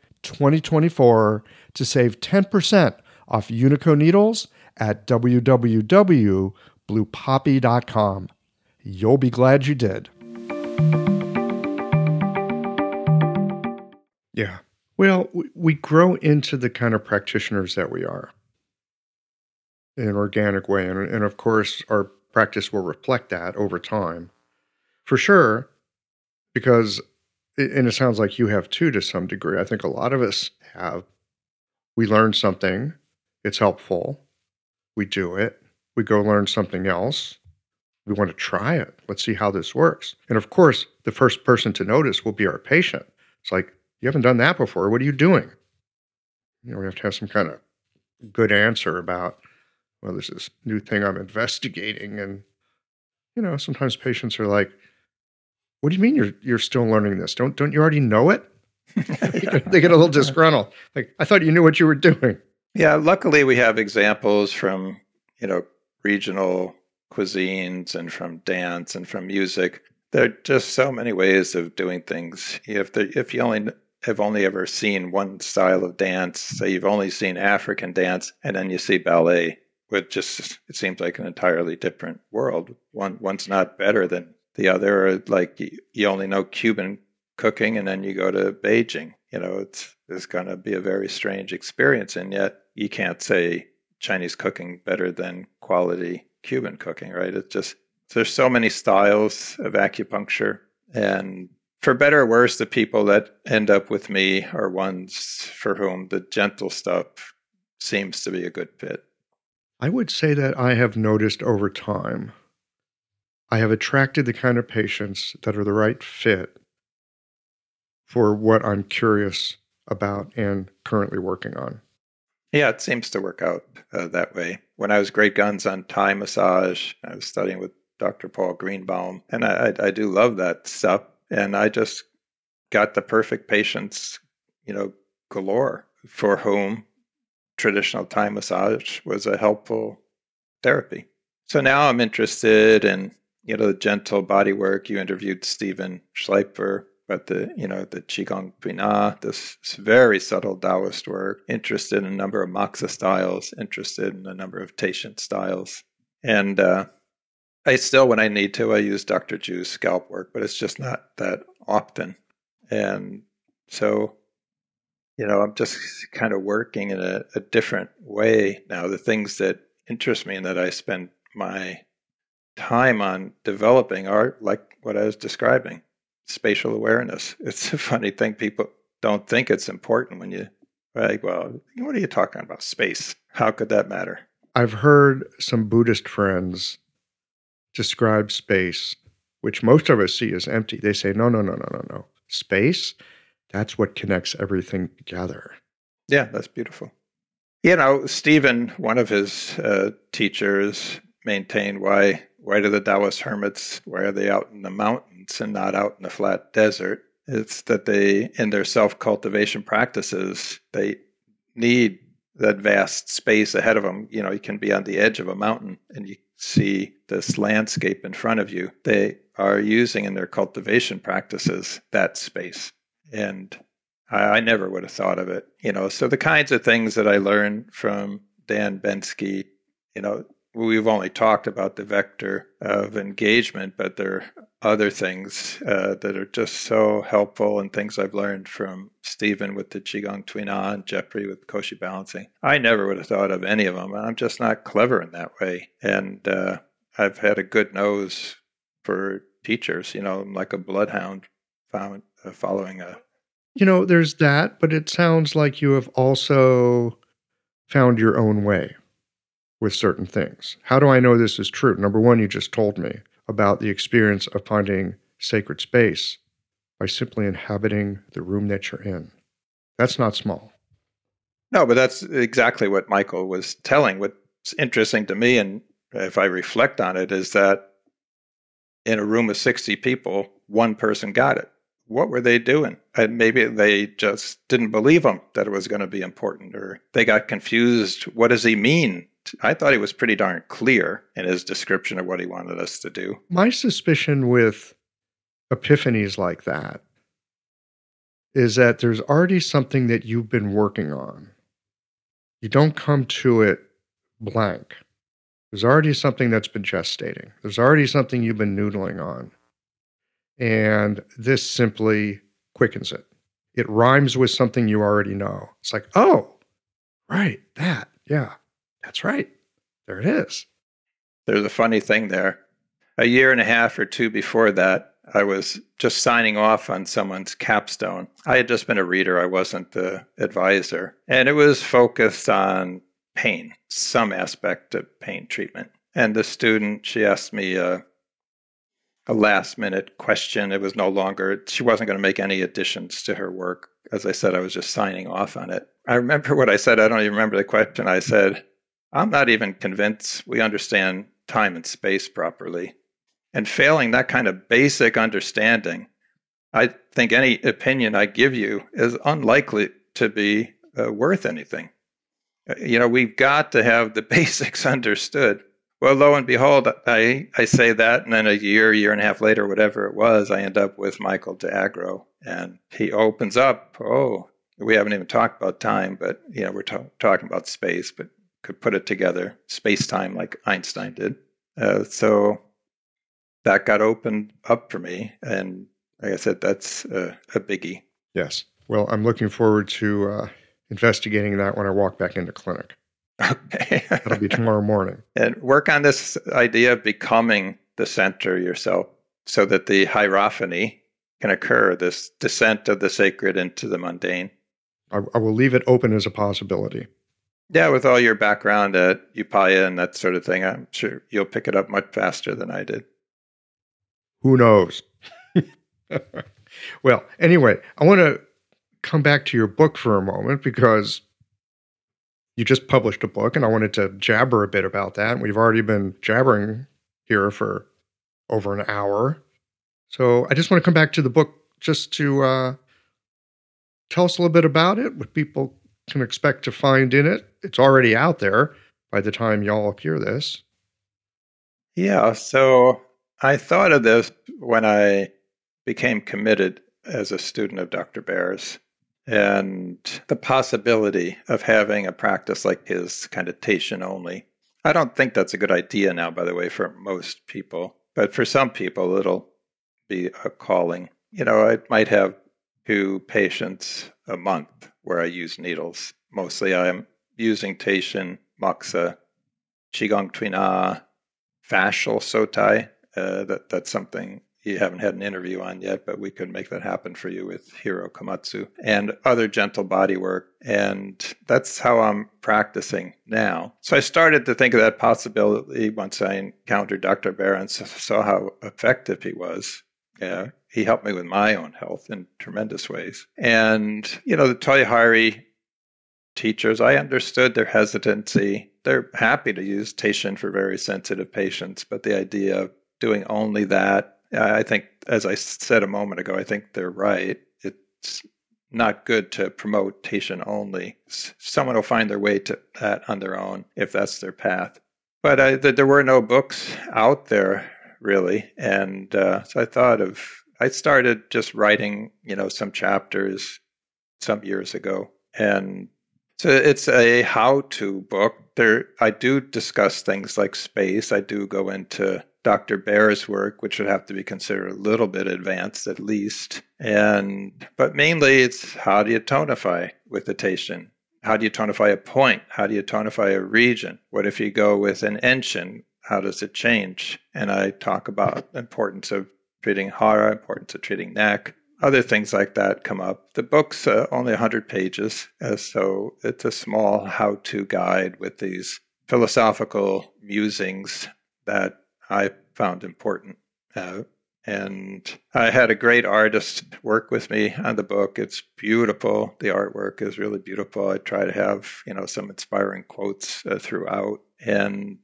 2024 to save 10% off Unico needles at www.bluepoppy.com. You'll be glad you did. Yeah. Well, we grow into the kind of practitioners that we are in an organic way. And, and of course, our practice will reflect that over time. For sure, because and it sounds like you have too to some degree. I think a lot of us have. We learn something, it's helpful, we do it, we go learn something else. We want to try it. Let's see how this works. And of course, the first person to notice will be our patient. It's like, you haven't done that before. What are you doing? You know, we have to have some kind of good answer about, well, there's this new thing I'm investigating. And, you know, sometimes patients are like, what do you mean you're you're still learning this? Don't don't you already know it? they get a little disgruntled. Like I thought you knew what you were doing. Yeah, luckily we have examples from you know regional cuisines and from dance and from music. There are just so many ways of doing things. If the, if you only have only ever seen one style of dance, say you've only seen African dance, and then you see ballet, which just it seems like an entirely different world. One one's not better than the other, like you only know Cuban cooking and then you go to Beijing. You know, it's, it's going to be a very strange experience. And yet you can't say Chinese cooking better than quality Cuban cooking, right? It's just, there's so many styles of acupuncture. And for better or worse, the people that end up with me are ones for whom the gentle stuff seems to be a good fit. I would say that I have noticed over time I have attracted the kind of patients that are the right fit for what I'm curious about and currently working on. Yeah, it seems to work out uh, that way. When I was great guns on Thai massage, I was studying with Dr. Paul Greenbaum, and I, I, I do love that stuff. And I just got the perfect patients, you know, galore for whom traditional Thai massage was a helpful therapy. So now I'm interested in, you know, the gentle body work. You interviewed Stephen Schleifer about the, you know, the Qigong Tuina, this very subtle Taoist work, interested in a number of Moxa styles, interested in a number of teishin styles. And uh, I still, when I need to, I use Dr. Zhu's scalp work, but it's just not that often. And so, you know, I'm just kind of working in a, a different way now. The things that interest me and that I spend my time on developing are like what I was describing spatial awareness. It's a funny thing. People don't think it's important when you, like, well, what are you talking about? Space. How could that matter? I've heard some Buddhist friends describe space, which most of us see as empty. They say, no, no, no, no, no, no. Space, that's what connects everything together. Yeah, that's beautiful. You know, Stephen, one of his uh, teachers, maintained why why do the Taoist hermits why are they out in the mountains and not out in the flat desert? It's that they in their self cultivation practices they need that vast space ahead of them. You know, you can be on the edge of a mountain and you see this landscape in front of you. They are using in their cultivation practices that space. And I, I never would have thought of it. You know, so the kinds of things that I learned from Dan Bensky, you know, we've only talked about the vector of engagement, but there are other things uh, that are just so helpful and things I've learned from Stephen with the Qigong Tuina and Jeffrey with Koshi balancing. I never would have thought of any of them. I'm just not clever in that way. And uh, I've had a good nose for teachers, you know, I'm like a bloodhound found, uh, following a. You know, there's that, but it sounds like you have also found your own way with certain things. How do I know this is true? Number one, you just told me about the experience of finding sacred space by simply inhabiting the room that you're in. That's not small. No, but that's exactly what Michael was telling. What's interesting to me, and if I reflect on it, is that in a room of 60 people, one person got it. What were they doing? And maybe they just didn't believe him that it was going to be important, or they got confused. What does he mean? I thought he was pretty darn clear in his description of what he wanted us to do. My suspicion with epiphanies like that is that there's already something that you've been working on. You don't come to it blank. There's already something that's been gestating. There's already something you've been noodling on. And this simply quickens it. It rhymes with something you already know. It's like, oh, right, that, yeah. That's right. There it is. There's a funny thing there. A year and a half or two before that, I was just signing off on someone's capstone. I had just been a reader, I wasn't the advisor. And it was focused on pain, some aspect of pain treatment. And the student, she asked me a, a last minute question. It was no longer, she wasn't going to make any additions to her work. As I said, I was just signing off on it. I remember what I said. I don't even remember the question. I said, I'm not even convinced we understand time and space properly. And failing that kind of basic understanding, I think any opinion I give you is unlikely to be uh, worth anything. Uh, you know, we've got to have the basics understood. Well, lo and behold, I, I say that, and then a year, year and a half later, whatever it was, I end up with Michael d'Agro, and he opens up. Oh, we haven't even talked about time, but you know, we're talking about space. But could put it together, space time, like Einstein did. Uh, so that got opened up for me. And like I said, that's a, a biggie. Yes. Well, I'm looking forward to uh, investigating that when I walk back into clinic. Okay. That'll be tomorrow morning. And work on this idea of becoming the center yourself so that the hierophany can occur, this descent of the sacred into the mundane. I, I will leave it open as a possibility. Yeah, with all your background at Upaya and that sort of thing, I'm sure you'll pick it up much faster than I did. Who knows? well, anyway, I want to come back to your book for a moment because you just published a book and I wanted to jabber a bit about that. We've already been jabbering here for over an hour. So I just want to come back to the book just to uh, tell us a little bit about it, what people can expect to find in it. It's already out there by the time y'all hear this. Yeah, so I thought of this when I became committed as a student of Dr. Baer's and the possibility of having a practice like his, kind of teishin only. I don't think that's a good idea now, by the way, for most people, but for some people, it'll be a calling. You know, I might have two patients a month where I use needles. Mostly I'm using teishin, Moxa, Qigong Tuina, fascial Sotai. Uh, that, that's something you haven't had an interview on yet, but we could make that happen for you with Hiro Komatsu and other gentle body work. And that's how I'm practicing now. So I started to think of that possibility once I encountered Dr. Baer and saw how effective he was. Yeah, he helped me with my own health in tremendous ways. And, you know, the Toyohari teachers, I understood their hesitancy. They're happy to use teishin for very sensitive patients, but the idea of doing only that I think, as I said a moment ago, I think they're right. It's not good to promote teishin only. Someone will find their way to that on their own if that's their path. But I, there were no books out there really, and uh, so I thought of. I started just writing, you know, some chapters some years ago, and so it's a how-to book. There, I do discuss things like space. I do go into Dr. Baer's work, which would have to be considered a little bit advanced at least. And but mainly it's how do you tonify with the teishin? How do you tonify a point? How do you tonify a region? What if you go with an enshin? How does it change? And I talk about importance of treating hara, importance of treating neck, other things like that come up. The book's uh, only 100 pages, uh, so it's a small how to guide with these philosophical musings that I found important. Uh, and I had a great artist work with me on the book. It's beautiful. The artwork is really beautiful. I try to have, you know, some inspiring quotes uh, throughout. And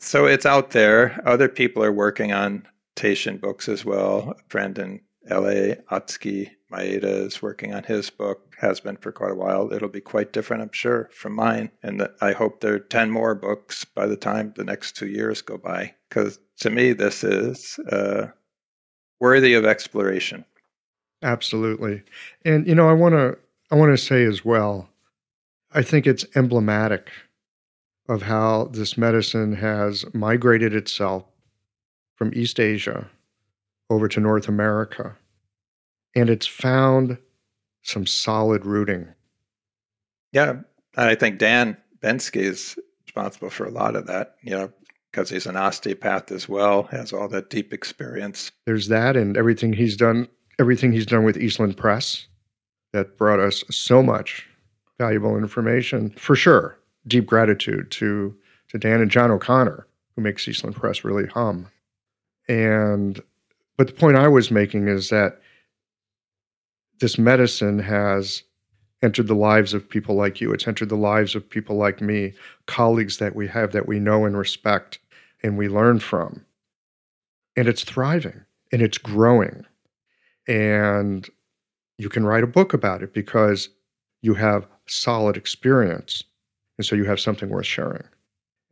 so it's out there. Other people are working on teishin books as well. A friend in LA, Atsuki Maeda is working on his book, has been for quite a while. It'll be quite different, I'm sure, from mine. And I hope there are 10 more books by the time the next two years go by. Because to me, this is uh, worthy of exploration. Absolutely. And, you know, I want to. I want to say as well, I think it's emblematic of how this medicine has migrated itself from East Asia over to North America. And it's found some solid rooting. Yeah. And I think Dan Bensky is responsible for a lot of that, you know, because he's an osteopath as well, has all that deep experience. There's that and everything he's done, everything he's done with Eastland Press that brought us so much valuable information. For sure. Deep gratitude to to Dan and John O'Connor, who makes Eastland Press really hum. And but the point I was making is that this medicine has entered the lives of people like you. It's entered the lives of people like me, colleagues that we have that we know and respect and we learn from. And it's thriving and it's growing. And you can write a book about it because you have solid experience. And so you have something worth sharing.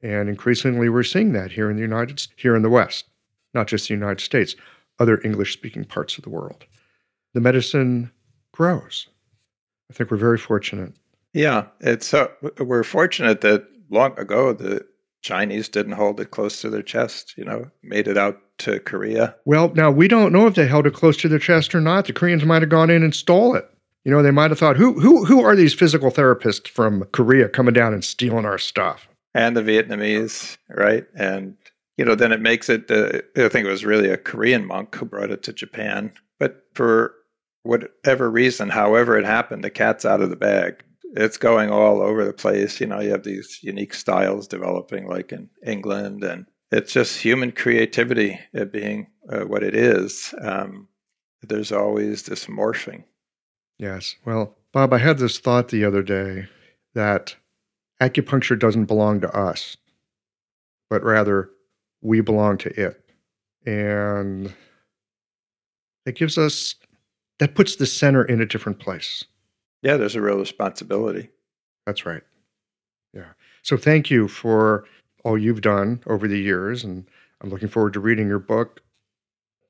And increasingly, we're seeing that here in the United States, here in the West, not just the United States other English speaking parts of the world. The medicine grows. I think we're very fortunate. Yeah, it's uh, we're fortunate that long ago the Chinese didn't hold it close to their chest, you know, made it out to Korea. Well, now we don't know if they held it close to their chest or not. The Koreans might have gone in and stole it. You know, they might have thought, who who who are these physical therapists from Korea coming down and stealing our stuff? And the Vietnamese, right? And you know, then it makes it. Uh, I think it was really a Korean monk who brought it to Japan. But for whatever reason, however it happened, the cat's out of the bag. It's going all over the place. You know, you have these unique styles developing, like in England, and it's just human creativity being uh, what it is. Um, there's always this morphing. Yes. Well, Bob, I had this thought the other day that acupuncture doesn't belong to us, but rather we belong to it. And it gives us, that puts the center in a different place. Yeah, there's a real responsibility. That's right. Yeah. So thank you for all you've done over the years, and I'm looking forward to reading your book.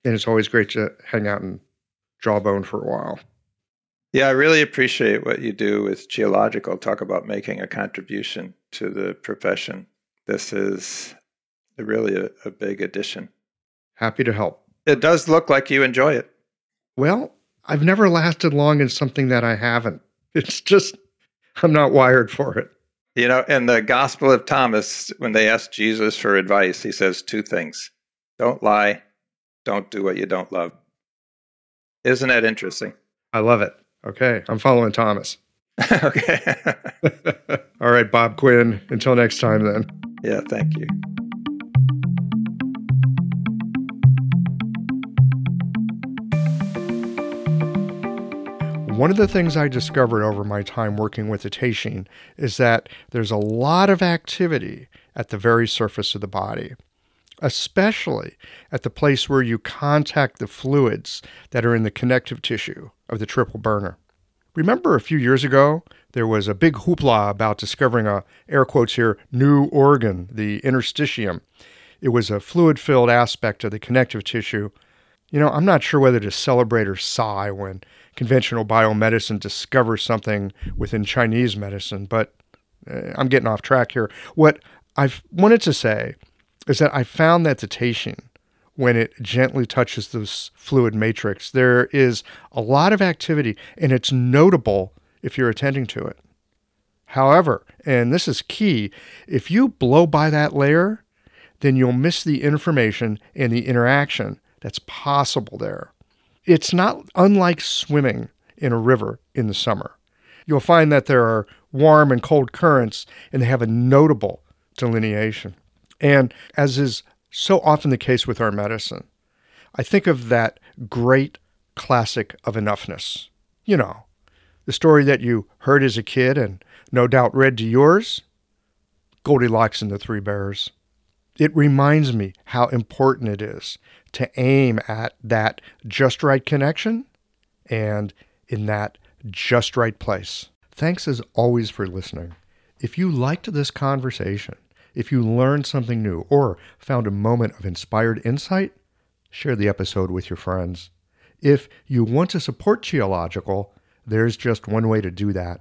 And it's always great to hang out and jawbone for a while. Yeah, I really appreciate what you do with Qiological. Talk about making a contribution to the profession. This is really a, a big addition. Happy to help. It does look like you enjoy it. Well, I've never lasted long in something that I haven't. It's just, I'm not wired for it. You know, in the Gospel of Thomas, when they ask Jesus for advice, he says two things don't lie, don't do what you don't love. Isn't that interesting? I love it. Okay, I'm following Thomas. okay. All right, Bob Quinn. Until next time, then. Yeah, thank you. One of the things I discovered over my time working with the Teishin is that there's a lot of activity at the very surface of the body, especially at the place where you contact the fluids that are in the connective tissue of the triple burner. Remember a few years ago, there was a big hoopla about discovering a, air quotes here, new organ, the interstitium. It was a fluid filled aspect of the connective tissue. You know, I'm not sure whether to celebrate or sigh when conventional biomedicine discovers something within Chinese medicine, but uh, I'm getting off track here. What I've wanted to say is that I found that the when it gently touches this fluid matrix. There is a lot of activity, and it's notable if you're attending to it. However, and this is key, if you blow by that layer, then you'll miss the information and the interaction that's possible there. It's not unlike swimming in a river in the summer. You'll find that there are warm and cold currents, and they have a notable delineation. And as is so often the case with our medicine. I think of that great classic of enoughness. You know, the story that you heard as a kid and no doubt read to yours Goldilocks and the Three Bears. It reminds me how important it is to aim at that just right connection and in that just right place. Thanks as always for listening. If you liked this conversation, if you learned something new or found a moment of inspired insight, share the episode with your friends. If you want to support Qiological, there's just one way to do that.